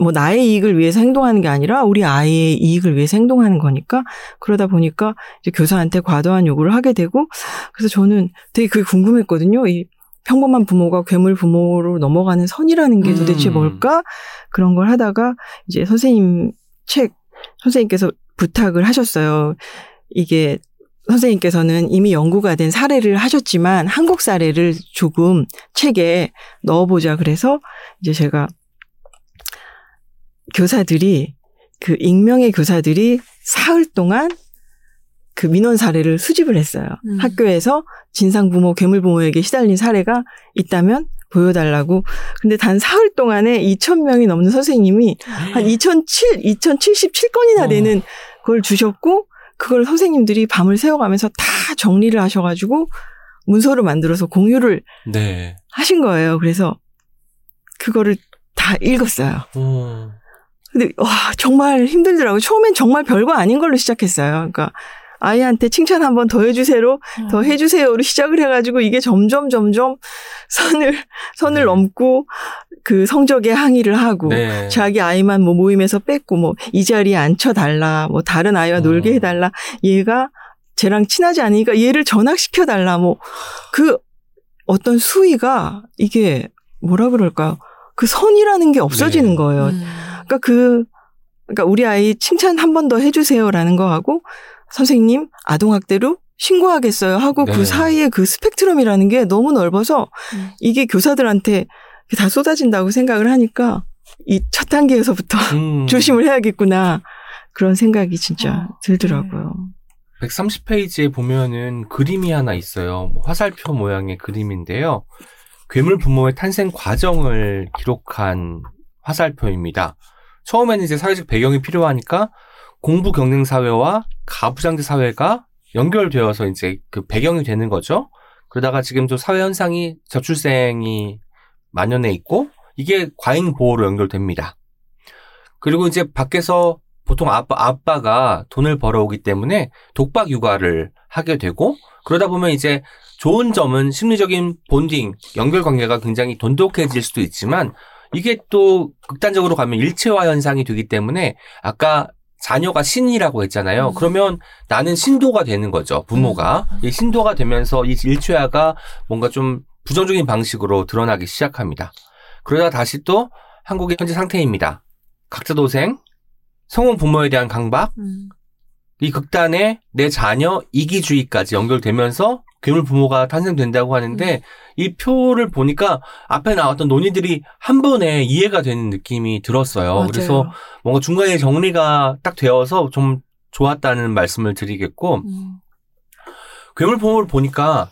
뭐 나의 이익을 위해서 행동하는 게 아니라 우리 아이의 이익을 위해서 행동하는 거니까 그러다 보니까 이제 교사한테 과도한 요구를 하게 되고 그래서 저는 되게 그게 궁금했거든요. 이 평범한 부모가 괴물 부모로 넘어가는 선이라는 게 도대체 음. 뭘까? 그런 걸 하다가 이제 선생님 책 선생님께서 부탁을 하셨어요. 이게 선생님께서는 이미 연구가 된 사례를 하셨지만 한국 사례를 조금 책에 넣어보자 그래서 이제 제가 교사들이 그 익명의 교사들이 사흘 동안 그 민원 사례를 수집을 했어요. 음. 학교에서 진상 부모, 괴물 부모에게 시달린 사례가 있다면 보여달라고. 근데 단 사흘 동안에 2,000명이 넘는 선생님이 한 2,007, 2,077건이나 어. 되는 걸 주셨고, 그걸 선생님들이 밤을 새워가면서 다 정리를 하셔가지고, 문서를 만들어서 공유를 네. 하신 거예요. 그래서, 그거를 다 읽었어요. 어, 근데, 와, 정말 힘들더라고요. 처음엔 정말 별거 아닌 걸로 시작했어요. 그러니까, 아이한테 칭찬 한번 더 해주세요. 더 음. 해주세요로 시작을 해가지고 이게 점점 점점 선을 선을 네. 넘고 그 성적에 항의를 하고 네. 자기 아이만 뭐 모임에서 뺐고 뭐 이 자리에 앉혀달라 뭐 다른 아이와 어. 놀게 해달라 얘가 쟤랑 친하지 않으니까 얘를 전학시켜달라 뭐 그 어떤 수위가 이게 뭐라 그럴까요 그 선이라는 게 없어지는 네. 거예요 음. 그러니까 그 그러니까 우리 아이 칭찬 한 번 더 해주세요라는 거 하고 선생님 아동학대로 신고하겠어요 하고 네. 그 사이에 그 스펙트럼이라는 게 너무 넓어서 음. 이게 교사들한테 다 쏟아진다고 생각을 하니까 이 첫 단계에서부터 음. 조심을 해야겠구나 그런 생각이 진짜 어, 들더라고요. 130페이지에 보면은 그림이 하나 있어요. 뭐 화살표 모양의 그림인데요. 괴물 부모의 탄생 과정을 기록한 화살표입니다. 처음에는 이제 사회적 배경이 필요하니까 공부 경쟁 사회와 가부장제 사회가 연결되어서 이제 그 배경이 되는 거죠. 그러다가 지금 좀 사회 현상이 저출생이 만연해 있고 이게 과잉 보호로 연결됩니다. 그리고 이제 밖에서 보통 아빠 아빠가 돈을 벌어오기 때문에 독박 육아를 하게 되고 그러다 보면 이제 좋은 점은 심리적인 본딩 연결 관계가 굉장히 돈독해질 수도 있지만 이게 또 극단적으로 가면 일체화 현상이 되기 때문에 아까 자녀가 신이라고 했잖아요. 음. 그러면 나는 신도가 되는 거죠. 부모가 이 신도가 되면서 이 일체화가 뭔가 좀 부정적인 방식으로 드러나기 시작합니다. 그러다 다시 또 한국의 현재 상태입니다. 각자 도생, 성공 부모에 대한 강박, 음. 이 극단에 내 자녀 이기주의까지 연결되면서 괴물 부모가 탄생된다고 하는데 이 표를 보니까 앞에 나왔던 논의들이 한 번에 이해가 되는 느낌이 들었어요. 맞아요. 그래서 뭔가 중간에 정리가 딱 되어서 좀 좋았다는 말씀을 드리겠고 음. 괴물 부모를 보니까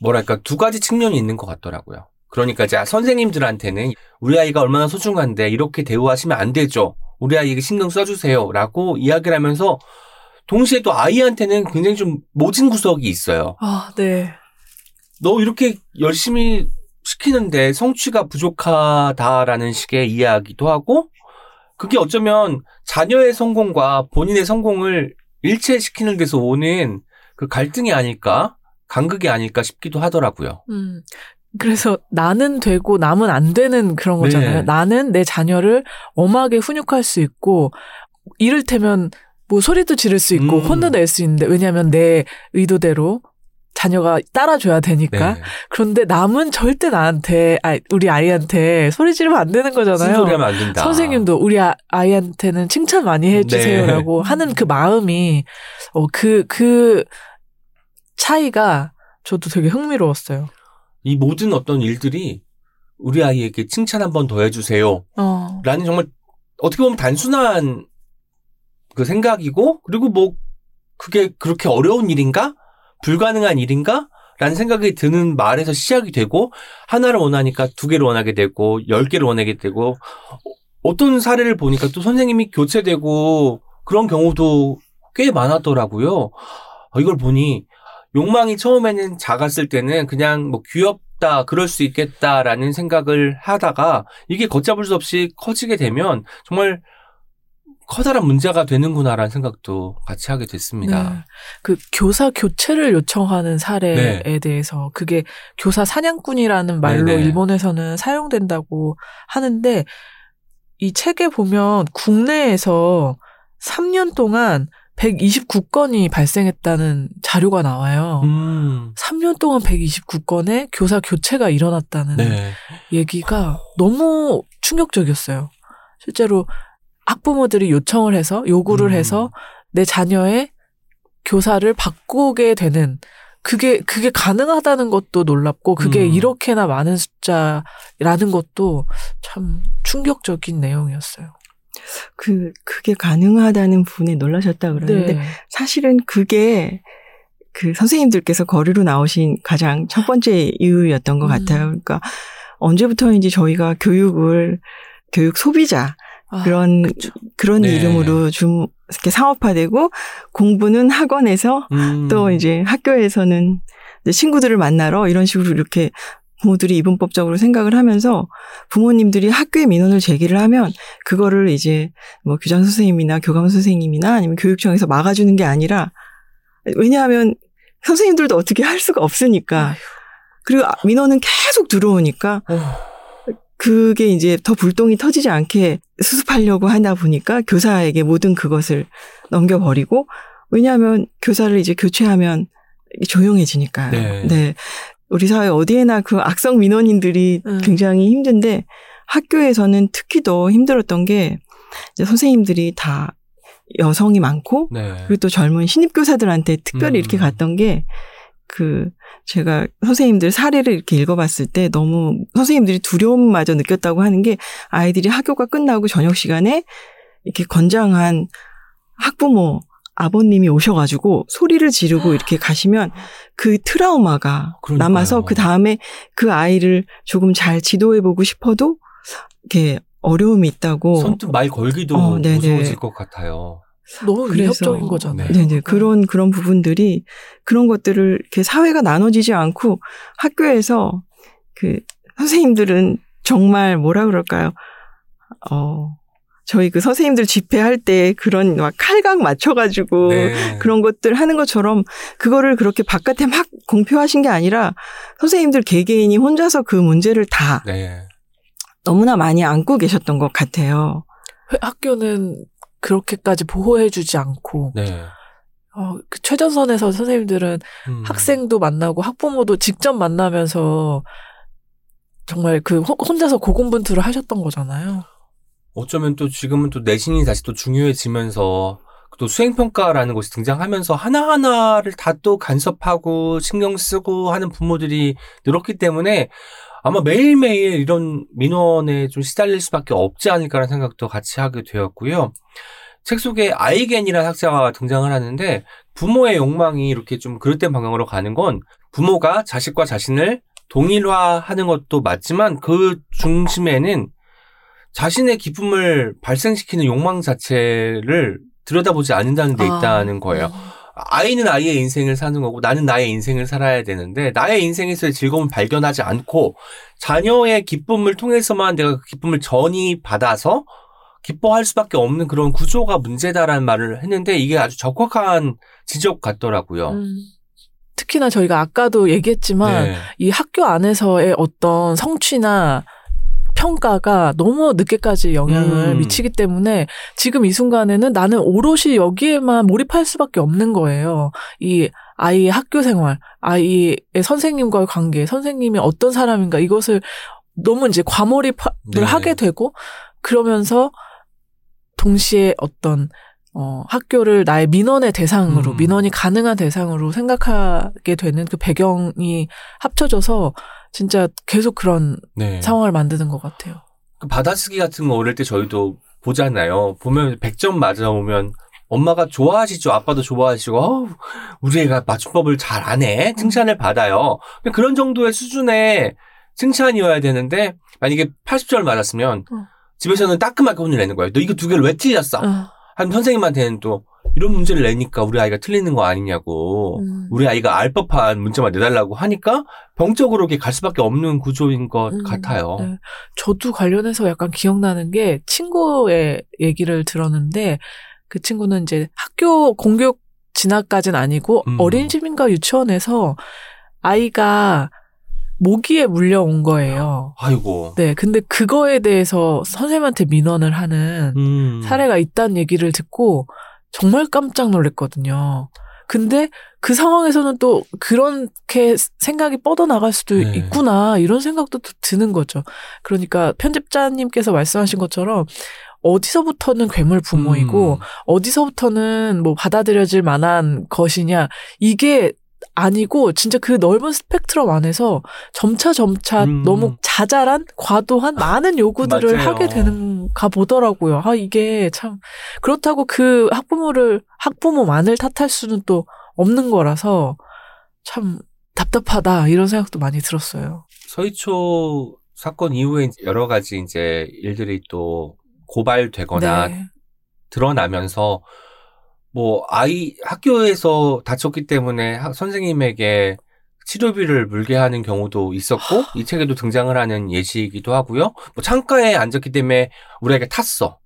뭐랄까 두 가지 측면이 있는 것 같더라고요. 그러니까 이제 선생님들한테는 우리 아이가 얼마나 소중한데 이렇게 대우하시면 안 되죠. 우리 아이에게 신경 써주세요라고 이야기를 하면서 동시에 또 아이한테는 굉장히 좀 모진 구석이 있어요. 아, 네. 너 이렇게 열심히 시키는데 성취가 부족하다라는 식의 이야기도 하고 그게 어쩌면 자녀의 성공과 본인의 성공을 일체시키는 데서 오는 그 갈등이 아닐까 간극이 아닐까 싶기도 하더라고요. 음. 그래서 나는 되고 남은 안 되는 그런 거잖아요. 네. 나는 내 자녀를 엄하게 훈육할 수 있고 이를테면 뭐 소리도 지를 수 있고 음. 혼도 낼 수 있는데 왜냐하면 내 의도대로 자녀가 따라줘야 되니까 네. 그런데 남은 절대 나한테 아 우리 아이한테 소리 지르면 안 되는 거잖아요. 쓴소리 하면 안 된다. 선생님도 우리 아, 아이한테는 칭찬 많이 해주세요라고 네. 하는 그 마음이 어 그 그 차이가 저도 되게 흥미로웠어요. 이 모든 어떤 일들이 우리 아이에게 칭찬 한 번 더 해주세요. 어. 라는 정말 어떻게 보면 단순한 그 생각이고 그리고 뭐 그게 그렇게 어려운 일인가? 불가능한 일인가? 라는 생각이 드는 말에서 시작이 되고 하나를 원하니까 두 개를 원하게 되고 열 개를 원하게 되고 어- 어떤 사례를 보니까 또 선생님이 교체되고 그런 경우도 꽤 많았더라고요. 어, 이걸 보니 욕망이 처음에는 작았을 때는 그냥 뭐 귀엽다, 그럴 수 있겠다라는 생각을 하다가 이게 걷잡을 수 없이 커지게 되면 정말 커다란 문제가 되는구나라는 생각도 같이 하게 됐습니다. 네. 그 교사 교체를 요청하는 사례에 네. 대해서 그게 교사 사냥꾼이라는 말로 네네. 일본에서는 사용된다고 하는데 이 책에 보면 국내에서 3년 동안 129건이 발생했다는 자료가 나와요. 음, 3년 동안 129건의 교사 교체가 일어났다는 네. 얘기가 너무 충격적이었어요. 실제로 학부모들이 요청을 해서 요구를 음. 해서 내 자녀의 교사를 바꾸게 되는 그게 그게 가능하다는 것도 놀랍고 그게 음. 이렇게나 많은 숫자라는 것도 참 충격적인 내용이었어요. 그 그게 가능하다는 부분에 놀라셨다 그러는데 네. 사실은 그게 그 선생님들께서 거리로 나오신 가장 첫 번째 이유였던 것 음. 같아요. 그러니까 언제부터인지 저희가 교육을 교육 소비자 아, 그런 그쵸. 그런 네. 이름으로 좀 이렇게 상업화되고 공부는 학원에서 음. 또 이제 학교에서는 친구들을 만나러 이런 식으로 이렇게 부모들이 이분법적으로 생각을 하면서 부모님들이 학교에 민원을 제기를 하면 그거를 이제 뭐 교장 선생님이나 교감 선생님이나 아니면 교육청에서 막아주는 게 아니라 왜냐하면 선생님들도 어떻게 할 수가 없으니까. 그리고 아, 민원은 계속 들어오니까 어, 그게 이제 더 불똥이 터지지 않게 수습하려고 하다 보니까 교사에게 모든 그것을 넘겨버리고 왜냐하면 교사를 이제 교체하면 조용해지니까요. 네. 우리 사회 어디에나 그 악성 민원인들이 음. 굉장히 힘든데 학교에서는 특히 더 힘들었던 게 이제 선생님들이 다 여성이 많고 네. 그리고 또 젊은 신입 교사들한테 특별히 음. 이렇게 갔던 게 그 제가 선생님들 사례를 이렇게 읽어봤을 때 너무 선생님들이 두려움마저 느꼈다고 하는 게 아이들이 학교가 끝나고 저녁 시간에 이렇게 건장한 학부모 아버님이 오셔가지고 소리를 지르고 이렇게 가시면 그 트라우마가 그러니까요. 남아서 그 다음에 그 아이를 조금 잘 지도해보고 싶어도 이렇게 어려움이 있다고 선뜻 말 걸기도 어, 네네. 무서워질 것 같아요. 너무 위협적인 거잖아요. 네. 네네 그런 그런 부분들이 그런 것들을 이렇게 사회가 나눠지지 않고 학교에서 그 선생님들은 정말 뭐라 그럴까요? 어 저희 그 선생님들 집회할 때 그런 막 칼각 맞춰가지고 네. 그런 것들 하는 것처럼 그거를 그렇게 바깥에 막 공표하신 게 아니라 선생님들 개개인이 혼자서 그 문제를 다 네. 너무나 많이 안고 계셨던 것 같아요. 회- 학교는 그렇게까지 보호해주지 않고 네. 어, 그 최전선에서 선생님들은 음. 학생도 만나고 학부모도 직접 만나면서 정말 그 호- 혼자서 고군분투를 하셨던 거잖아요. 어쩌면 또 지금은 또 내신이 다시 또 중요해지면서 또 수행평가라는 것이 등장하면서 하나하나를 다 또 간섭하고 신경 쓰고 하는 부모들이 늘었기 때문에 아마 매일매일 이런 민원에 좀 시달릴 수밖에 없지 않을까라는 생각도 같이 하게 되었고요. 책 속에 아이겐이라는 학자가 등장을 하는데 부모의 욕망이 이렇게 좀 그릇된 방향으로 가는 건 부모가 자식과 자신을 동일화하는 것도 맞지만 그 중심에는 자신의 기쁨을 발생시키는 욕망 자체를 들여다보지 않는다는 데 아. 있다는 거예요. 아이는 아이의 인생을 사는 거고 나는 나의 인생을 살아야 되는데 나의 인생에서의 즐거움을 발견하지 않고 자녀의 기쁨을 통해서만 내가 그 기쁨을 전이 받아서 기뻐할 수밖에 없는 그런 구조가 문제다라는 말을 했는데 이게 아주 적확한 지적 같더라고요. 음. 특히나 저희가 아까도 얘기했지만 네. 이 학교 안에서의 어떤 성취나 평가가 너무 늦게까지 영향을 음. 미치기 때문에 지금 이 순간에는 나는 오롯이 여기에만 몰입할 수밖에 없는 거예요. 이 아이의 학교 생활, 아이의 선생님과의 관계, 선생님이 어떤 사람인가 이것을 너무 이제 과몰입을 네. 하게 되고 그러면서 동시에 어떤 어, 학교를 나의 민원의 대상으로, 음. 민원이 가능한 대상으로 생각하게 되는 그 배경이 합쳐져서 진짜 계속 그런 네. 상황을 만드는 것 같아요. 그 받아쓰기 같은 거 어릴 때 저희도 보잖아요. 보면 100점 맞아오면 엄마가 좋아하시죠. 아빠도 좋아하시고, 어우, 우리 애가 맞춤법을 잘 안 해. 칭찬을 받아요. 그런 정도의 수준의 칭찬이어야 되는데, 만약에 80점 맞았으면, 어. 집에서는 따끔하게 혼을 내는 거예요. 너 이거 두 개를 왜 틀렸어? 어, 한 선생님한테는 또, 이런 문제를 내니까 우리 아이가 틀리는 거 아니냐고. 음. 우리 아이가 알 법한 문제만 내달라고 하니까 병적으로 이렇게 갈 수밖에 없는 구조인 것 음, 같아요. 네. 저도 관련해서 약간 기억나는 게 친구의 얘기를 들었는데 그 친구는 이제 학교 공교육 진학까지는 아니고 음. 어린이집인가 유치원에서 아이가 모기에 물려온 거예요. 아이고. 네, 근데 그거에 대해서 선생님한테 민원을 하는 음. 사례가 있다는 얘기를 듣고 정말 깜짝 놀랐거든요. 근데 그 상황에서는 또 그렇게 생각이 뻗어나갈 수도 네. 있구나 이런 생각도 또 드는 거죠. 그러니까 편집자님께서 말씀하신 것처럼 어디서부터는 괴물 부모이고 음. 어디서부터는 뭐 받아들여질 만한 것이냐 이게 아니고 진짜 그 넓은 스펙트럼 안에서 점차 점차 음. 너무 자잘한 과도한 많은 요구들을 맞아요. 하게 되는가 보더라고요. 아 이게 참 그렇다고 그 학부모를 학부모만을 탓할 수는 또 없는 거라서 참 답답하다 이런 생각도 많이 들었어요. 서희초 사건 이후에 여러 가지 이제 일들이 또 고발되거나 네. 드러나면서 뭐 아이 학교에서 다쳤기 때문에 학- 선생님에게 치료비를 물게 하는 경우도 있었고 이 책에도 등장을 하는 예시이기도 하고요. 뭐 창가에 앉았기 때문에 우리 아이가 탔어.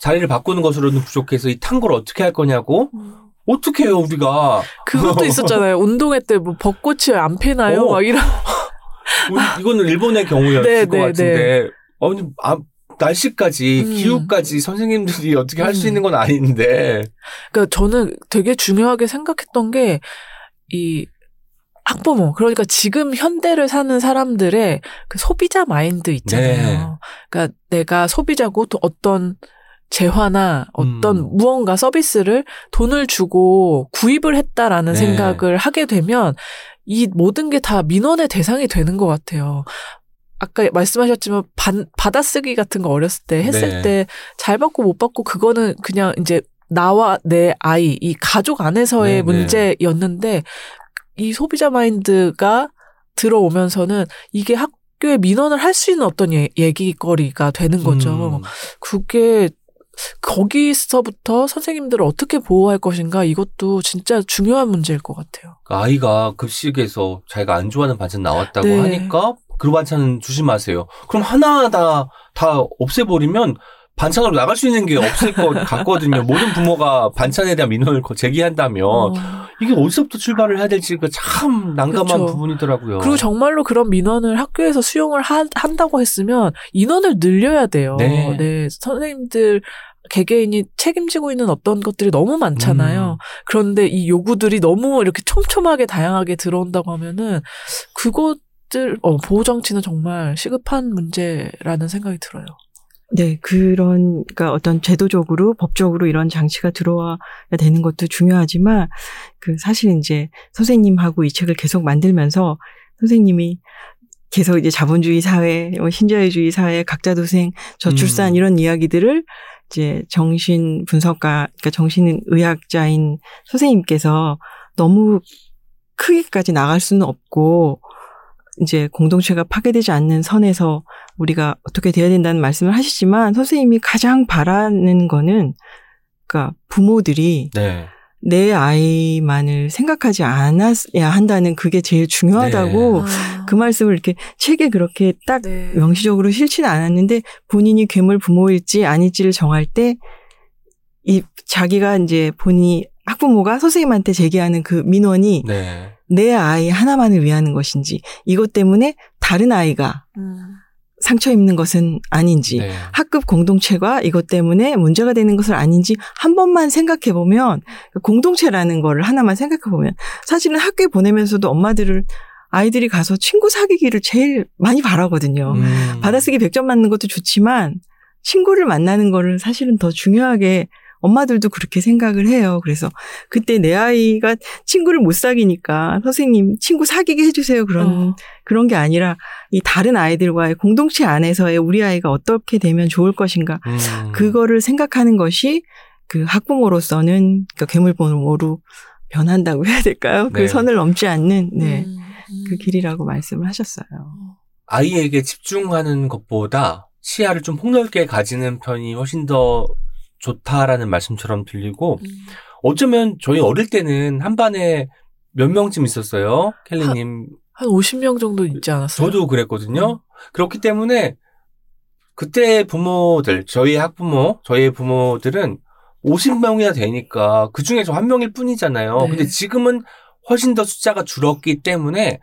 자리를 바꾸는 것으로는 부족해서 이 탄 걸 어떻게 할 거냐고? 어떻게 해요 우리가? 그것도 있었잖아요. 운동회 때 뭐 벚꽃이 안 피나요? 어. 막 이런. 이거는 일본의 경우였을 네, 것 네, 같은데 아니 아, 날씨까지 음. 기후까지 선생님들이 어떻게 할수 음. 있는 건 아닌데 그러니까 저는 되게 중요하게 생각했던 게 이 학부모 그러니까 지금 현대를 사는 사람들의 그 소비자 마인드 있잖아요. 네. 그러니까 내가 소비자고 또 어떤 재화나 어떤 음. 무언가 서비스를 돈을 주고 구입을 했다라는 네. 생각을 하게 되면 이 모든 게 다 민원의 대상이 되는 것 같아요. 아까 말씀하셨지만 반, 받아쓰기 같은 거 어렸을 때 했을 네. 때잘 받고 못 받고 그거는 그냥 이제 나와 내 아이 이 가족 안에서의 네, 네. 문제였는데 이 소비자 마인드가 들어오면서는 이게 학교에 민원을 할 수 있는 어떤 예, 얘기거리가 되는 거죠. 음. 그게 거기서부터 선생님들을 어떻게 보호할 것인가 이것도 진짜 중요한 문제일 것 같아요. 그 아이가 급식에서 자기가 안 좋아하는 반찬 나왔다고 네. 하니까 그 반찬은 주지 마세요. 그럼 하나하나 다 없애버리면 반찬으로 나갈 수 있는 게 없을 것 같거든요. 모든 부모가 반찬에 대한 민원을 거- 제기한다면 어. 이게 어디서부터 출발을 해야 될지 그참 난감한 그렇죠. 부분이더라고요. 그리고 정말로 그런 민원을 학교에서 수용을 하- 한다고 했으면 인원을 늘려야 돼요. 네. 선생님들 개개인이 책임지고 있는 어떤 것들이 너무 많잖아요. 음. 그런데 이 요구들이 너무 이렇게 촘촘하게 다양하게 들어온다고 하면은 그거 것 들, 어, 보호 장치는 정말 시급한 문제라는 생각이 들어요. 네, 그런, 그러니까 어떤 제도적으로, 법적으로 이런 장치가 들어와야 되는 것도 중요하지만, 그 사실 이제 선생님하고 이 책을 계속 만들면서 선생님이 계속 이제 자본주의 사회, 뭐 신자유주의 사회, 각자 도생, 저출산 음. 이런 이야기들을 이제 정신 분석가, 그러니까 정신의학자인 선생님께서 너무 크게까지 나갈 수는 없고, 이제 공동체가 파괴되지 않는 선에서 우리가 어떻게 돼야 된다는 말씀을 하시지만 선생님이 가장 바라는 거는 그러니까 부모들이 네. 내 아이만을 생각하지 않아야 한다는 그게 제일 중요하다고 아, 그 말씀을 이렇게 책에 그렇게 딱 네. 명시적으로 싫지는 않았는데 본인이 괴물 부모일지 아닐지를 정할 때 이 자기가 이제 본인이 학부모가 선생님한테 제기하는 그 민원이 네. 내 아이 하나만을 위하는 것인지 이것 때문에 다른 아이가 음, 상처 입는 것은 아닌지 네. 학급 공동체가 이것 때문에 문제가 되는 것은 아닌지 한 번만 생각해 보면 공동체라는 거를 하나만 생각해 보면 사실은 학교에 보내면서도 엄마들을 아이들이 가서 친구 사귀기를 제일 많이 바라거든요. 음. 받아쓰기 100점 맞는 것도 좋지만 친구를 만나는 거를 사실은 더 중요하게 엄마들도 그렇게 생각을 해요. 그래서 그때 내 아이가 친구를 못 사귀니까 선생님 친구 사귀게 해주세요. 그런 어, 그런 게 아니라 이 다른 아이들과의 공동체 안에서의 우리 아이가 어떻게 되면 좋을 것인가 음. 그거를 생각하는 것이 그 학부모로서는 그러니까 괴물부모로 변한다고 해야 될까요? 네. 그 선을 넘지 않는 네. 음, 음. 그 길이라고 말씀을 하셨어요. 아이에게 집중하는 것보다 시야를 좀 폭넓게 가지는 편이 훨씬 더 좋다라는 말씀처럼 들리고 음. 어쩌면 저희 어릴 때는 한 반에 몇 명쯤 있었어요. 켈리님. 한 50명 정도 있지 않았어요? 저도 그랬거든요. 그렇기 때문에 그때 부모들, 저희 학부모, 저희 부모들은 50명이나 되니까 그 중에서 한 명일 뿐이잖아요. 네. 근데 지금은 훨씬 더 숫자가 줄었기 때문에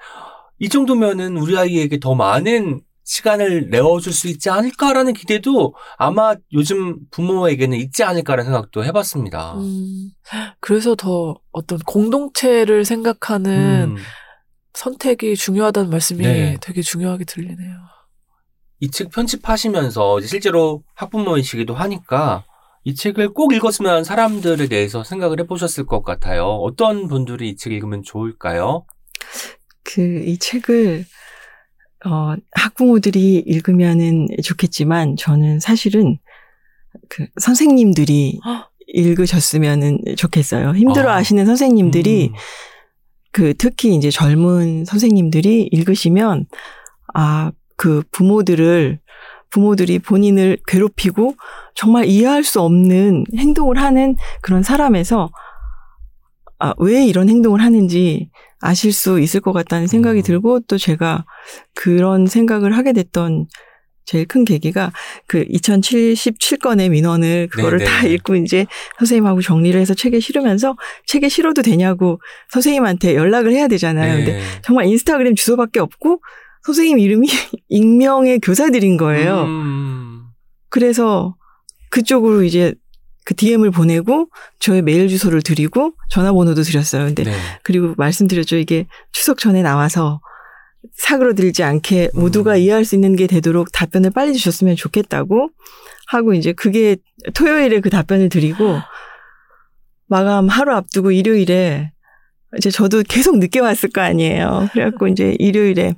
이 정도면은 우리 아이에게 더 많은 시간을 내어줄 수 있지 않을까라는 기대도 아마 요즘 부모에게는 있지 않을까라는 생각도 해봤습니다. 음, 그래서 더 어떤 공동체를 생각하는 음, 선택이 중요하다는 말씀이 네. 되게 중요하게 들리네요. 이 책 편집하시면서 실제로 학부모이시기도 하니까 이 책을 꼭 읽었으면 사람들에 대해서 생각을 해보셨을 것 같아요. 어떤 분들이 이 책 읽으면 좋을까요? 그 이 책을 어 학부모들이 읽으면은 좋겠지만 저는 사실은 그 선생님들이 헉! 읽으셨으면은 좋겠어요. 힘들어 아. 하시는 선생님들이 음, 그 특히 이제 젊은 선생님들이 읽으시면 아 그 부모들을 부모들이 본인을 괴롭히고 정말 이해할 수 없는 행동을 하는 그런 사람에서 아 왜 이런 행동을 하는지 아실 수 있을 것 같다는 생각이 음. 들고 또 제가 그런 생각을 하게 됐던 제일 큰 계기가 그 2077건의 민원을 그거를 네네. 다 읽고 이제 선생님하고 정리를 해서 책에 실으면서 책에 실어도 되냐고 선생님한테 연락을 해야 되잖아요. 근데 네. 정말 인스타그램 주소밖에 없고 선생님 이름이 익명의 교사들인 거예요. 음, 그래서 그쪽으로 이제 그 DM을 보내고 저의 메일 주소를 드리고 전화번호도 드렸어요. 근데 네. 그리고 말씀드렸죠. 이게 추석 전에 나와서 사그러들지 않게 음. 모두가 이해할 수 있는 게 되도록 답변을 빨리 주셨으면 좋겠다고 하고 이제 그게 토요일에 그 답변을 드리고 마감 하루 앞두고 일요일에 이제 저도 계속 늦게 왔을 거 아니에요. 그래갖고 이제 일요일에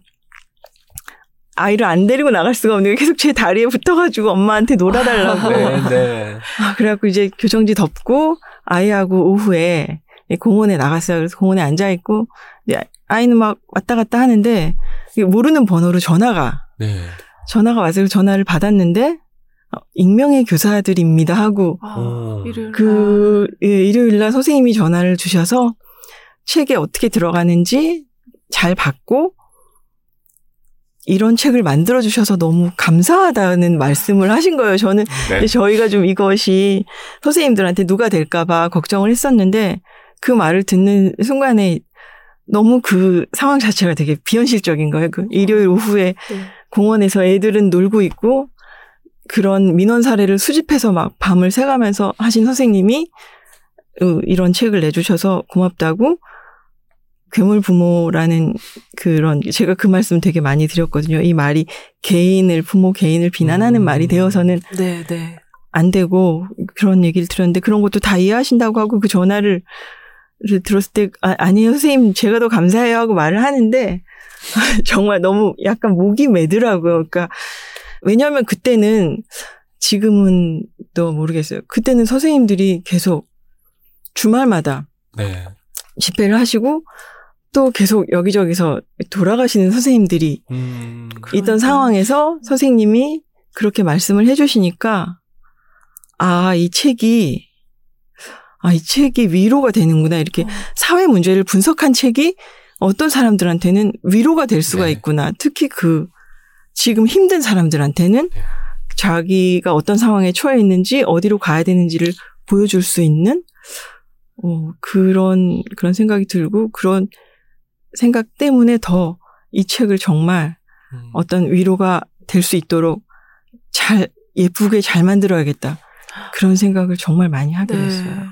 아이를 안 데리고 나갈 수가 없는 게 계속 제 다리에 붙어가지고 엄마한테 놀아달라고. 네, 네. 아, 그래갖고 이제 교정지 덮고 아이하고 오후에 공원에 나갔어요. 그래서 공원에 앉아있고 아이는 막 왔다 갔다 하는데 모르는 번호로 전화가 네. 전화가 와서 전화를 받았는데 어, 익명의 교사들입니다 하고 아, 오. 일요일 그 예, 일요일 날 선생님이 전화를 주셔서 책에 어떻게 들어가는지 잘 받고 이런 책을 만들어 주셔서 너무 감사하다는 말씀을 하신 거예요. 저는 네. 저희가 좀 이것이 선생님들한테 누가 될까봐 걱정을 했었는데 그 말을 듣는 순간에 너무 그 상황 자체가 되게 비현실적인 거예요. 그 일요일 오후에 네. 공원에서 애들은 놀고 있고 그런 민원 사례를 수집해서 막 밤을 새가면서 하신 선생님이 어, 이런 책을 내주셔서 고맙다고 괴물 부모라는 그런 제가 그 말씀 되게 많이 드렸거든요. 이 말이 개인을 부모 개인을 비난하는 음. 말이 되어서는 네, 네. 안 되고 그런 얘기를 들었는데 그런 것도 다 이해하신다고 하고 그 전화를 들었을 때 아, 아니에요 선생님 제가 더 감사해요 하고 말을 하는데 정말 너무 약간 목이 메더라고요. 그러니까 왜냐하면 그때는 지금은 또 모르겠어요. 그때는 선생님들이 계속 주말마다 네. 집회를 하시고 또 계속 여기저기서 돌아가시는 선생님들이 음. 있던 그러니까요. 상황에서 선생님이 그렇게 말씀을 해주시니까 아, 이 책이 아, 이 책이 위로가 되는구나. 이렇게 어. 사회 문제를 분석한 책이 어떤 사람들한테는 위로가 될 수가 네. 있구나. 특히 그 지금 힘든 사람들한테는 네. 자기가 어떤 상황에 처해 있는지 어디로 가야 되는지를 보여줄 수 있는 어, 그런 그런 생각이 들고 그런 생각 때문에 더 이 책을 정말 음. 어떤 위로가 될 수 있도록 잘 예쁘게 잘 만들어야겠다 그런 생각을 정말 많이 하게 됐어요. 네.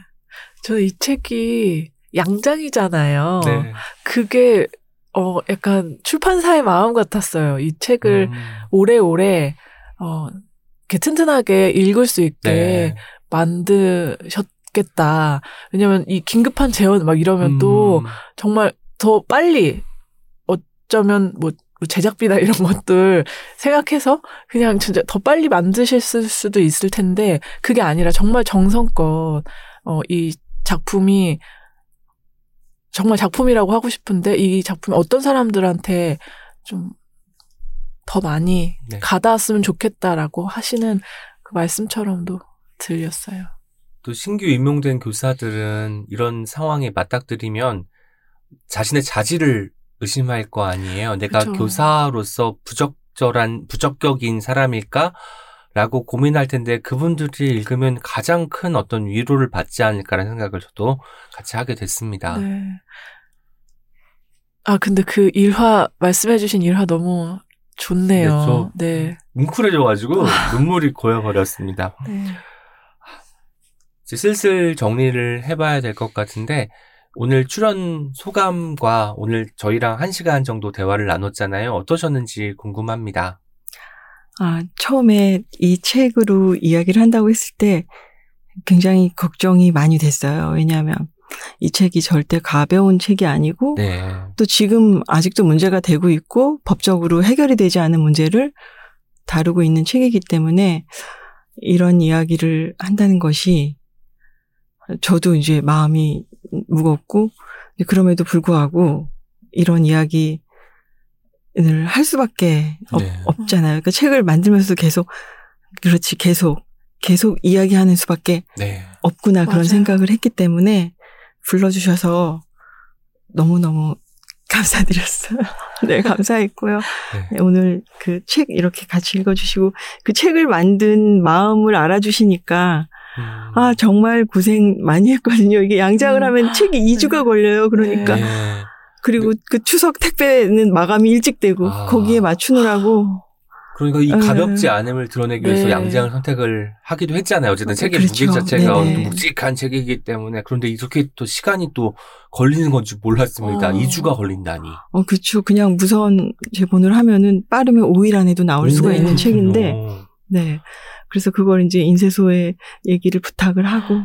저이 책이 양장이잖아요. 네. 그게 어 약간 출판사의 마음 같았어요. 이 책을 음. 오래오래 어 이렇게 튼튼하게 읽을 수 있게 네. 만드셨 겠다. 왜냐면 이 긴급한 재원 막 이러면 또 음. 정말 더 빨리 어쩌면 뭐, 뭐 제작비나 이런 것들 생각해서 그냥 진짜 더 빨리 만드실 수도 있을 텐데 그게 아니라 정말 정성껏 어, 이 작품이 정말 작품이라고 하고 싶은데 이 작품이 어떤 사람들한테 좀 더 많이 네. 가닿았으면 좋겠다라고 하시는 그 말씀처럼도 들렸어요. 또 신규 임용된 교사들은 이런 상황에 맞닥뜨리면 자신의 자질을 의심할 거 아니에요. 내가 그쵸. 교사로서 부적절한, 부적격인 사람일까? 라고 고민할 텐데 그분들이 읽으면 가장 큰 어떤 위로를 받지 않을까라는 생각을 저도 같이 하게 됐습니다. 네. 아, 근데 그 일화, 말씀해주신 일화 너무 좋네요. 네, 저- 네. 뭉클해져가지고 눈물이 고여버렸습니다. 네. 슬슬 정리를 해봐야 될 것 같은데 오늘 출연 소감과 오늘 저희랑 한 시간 정도 대화를 나눴잖아요. 어떠셨는지 궁금합니다. 아, 처음에 이 책으로 이야기를 한다고 했을 때 굉장히 걱정이 많이 됐어요. 왜냐하면 이 책이 절대 가벼운 책이 아니고 네. 또 지금 아직도 문제가 되고 있고 법적으로 해결이 되지 않은 문제를 다루고 있는 책이기 때문에 이런 이야기를 한다는 것이 저도 이제 마음이 무겁고 그럼에도 불구하고 이런 이야기를 할 수밖에 없, 네. 없잖아요. 그러니까 책을 만들면서도 계속 그렇지 계속 계속 이야기하는 수밖에 네. 없구나 그런 맞아요. 생각을 했기 때문에 불러주셔서 너무너무 감사드렸어요. 네, 감사했고요. 네. 네, 오늘 그 책 이렇게 같이 읽어주시고 그 책을 만든 마음을 알아주시니까 음. 아, 정말 고생 많이 했거든요. 이게 양장을 음. 하면 책이 2주가 네. 걸려요. 그러니까. 네. 그리고 그 추석 택배는 마감이 일찍 되고 아. 거기에 맞추느라고 그러니까 이 음. 가볍지 않음을 드러내기 위해서 네. 양장을 선택을 하기도 했잖아요. 어쨌든 책의 그렇죠. 무게 자체가 네네. 묵직한 책이기 때문에 그런데 이렇게 또 시간이 또 걸리는 건지 몰랐습니다. 어. 2주가 걸린다니. 어, 그쵸. 그냥 무선 제본을 하면은 빠르면 5일 안에도 나올 수가 네. 있는 책인데 어. 네. 그래서 그걸 이제 인쇄소에 얘기를 부탁을 하고,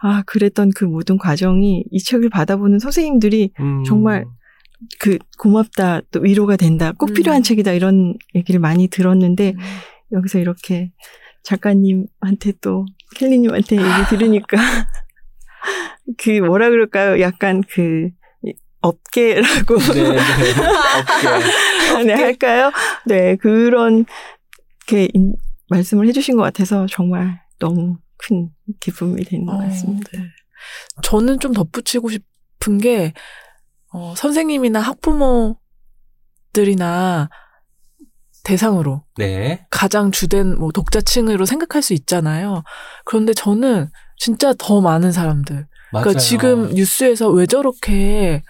아, 그랬던 그 모든 과정이 이 책을 받아보는 선생님들이 음. 정말 그 고맙다, 또 위로가 된다, 꼭 음. 필요한 책이다, 이런 얘기를 많이 들었는데, 음. 여기서 이렇게 작가님한테 또 켈리님한테 얘기 들으니까, 그 뭐라 그럴까요? 약간 그, 이- 업계라고 네, 네. 어깨. 네, 할까요? 네, 그런, 게 인- 말씀을 해주신 것 같아서 정말 너무 큰 기쁨이 되는 것 어, 같습니다. 네. 저는 좀 덧붙이고 싶은 게, 어, 선생님이나 학부모들이나 대상으로 네. 가장 주된 뭐 독자층으로 생각할 수 있잖아요. 그런데 저는 진짜 더 많은 사람들. 맞아요. 그러니까 지금 뉴스에서 왜 저렇게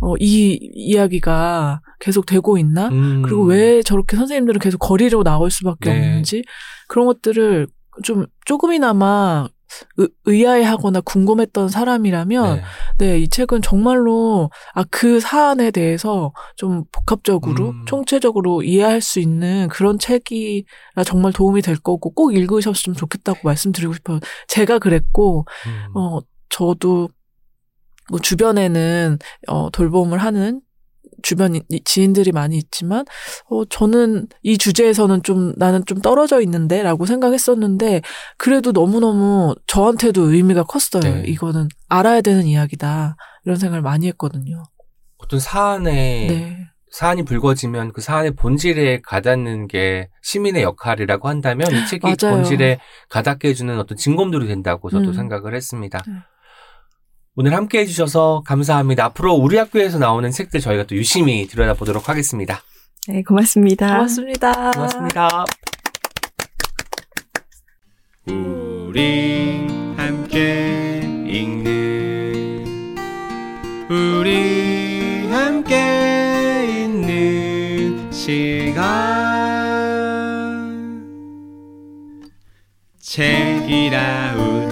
어, 이 이야기가 계속 되고 있나? 음. 그리고 왜 저렇게 선생님들은 계속 거리로 나올 수밖에 네. 없는지 그런 것들을 좀 조금이나마 의, 의아해하거나 궁금했던 사람이라면 네. 네, 이 책은 정말로 아 그 사안에 대해서 좀 복합적으로 음. 총체적으로 이해할 수 있는 그런 책이라 정말 도움이 될 거고 꼭 읽으셨으면 좋겠다고 말씀드리고 싶어요. 제가 그랬고 음. 어 저도 뭐 주변에는 어 돌봄을 하는 주변 이- 지인들이 많이 있지만 어 저는 이 주제에서는 좀 나는 좀 떨어져 있는데라고 생각했었는데 그래도 너무너무 저한테도 의미가 컸어요. 네. 이거는 알아야 되는 이야기다. 이런 생각을 많이 했거든요. 어떤 사안에 네. 사안이 불거지면 그 사안의 본질에 가닿는 게 시민의 역할이라고 한다면 이 책이 맞아요. 본질에 가닿게 해주는 어떤 진검돌이 된다고 저도 음. 생각을 했습니다. 네. 오늘 함께 해주셔서 감사합니다. 앞으로 우리 학교에서 나오는 책들 저희가 또 유심히 들여다보도록 하겠습니다. 네, 고맙습니다. 고맙습니다. 고맙습니다. 우리 함께 읽는 우리 함께 있는 시간 책이라 우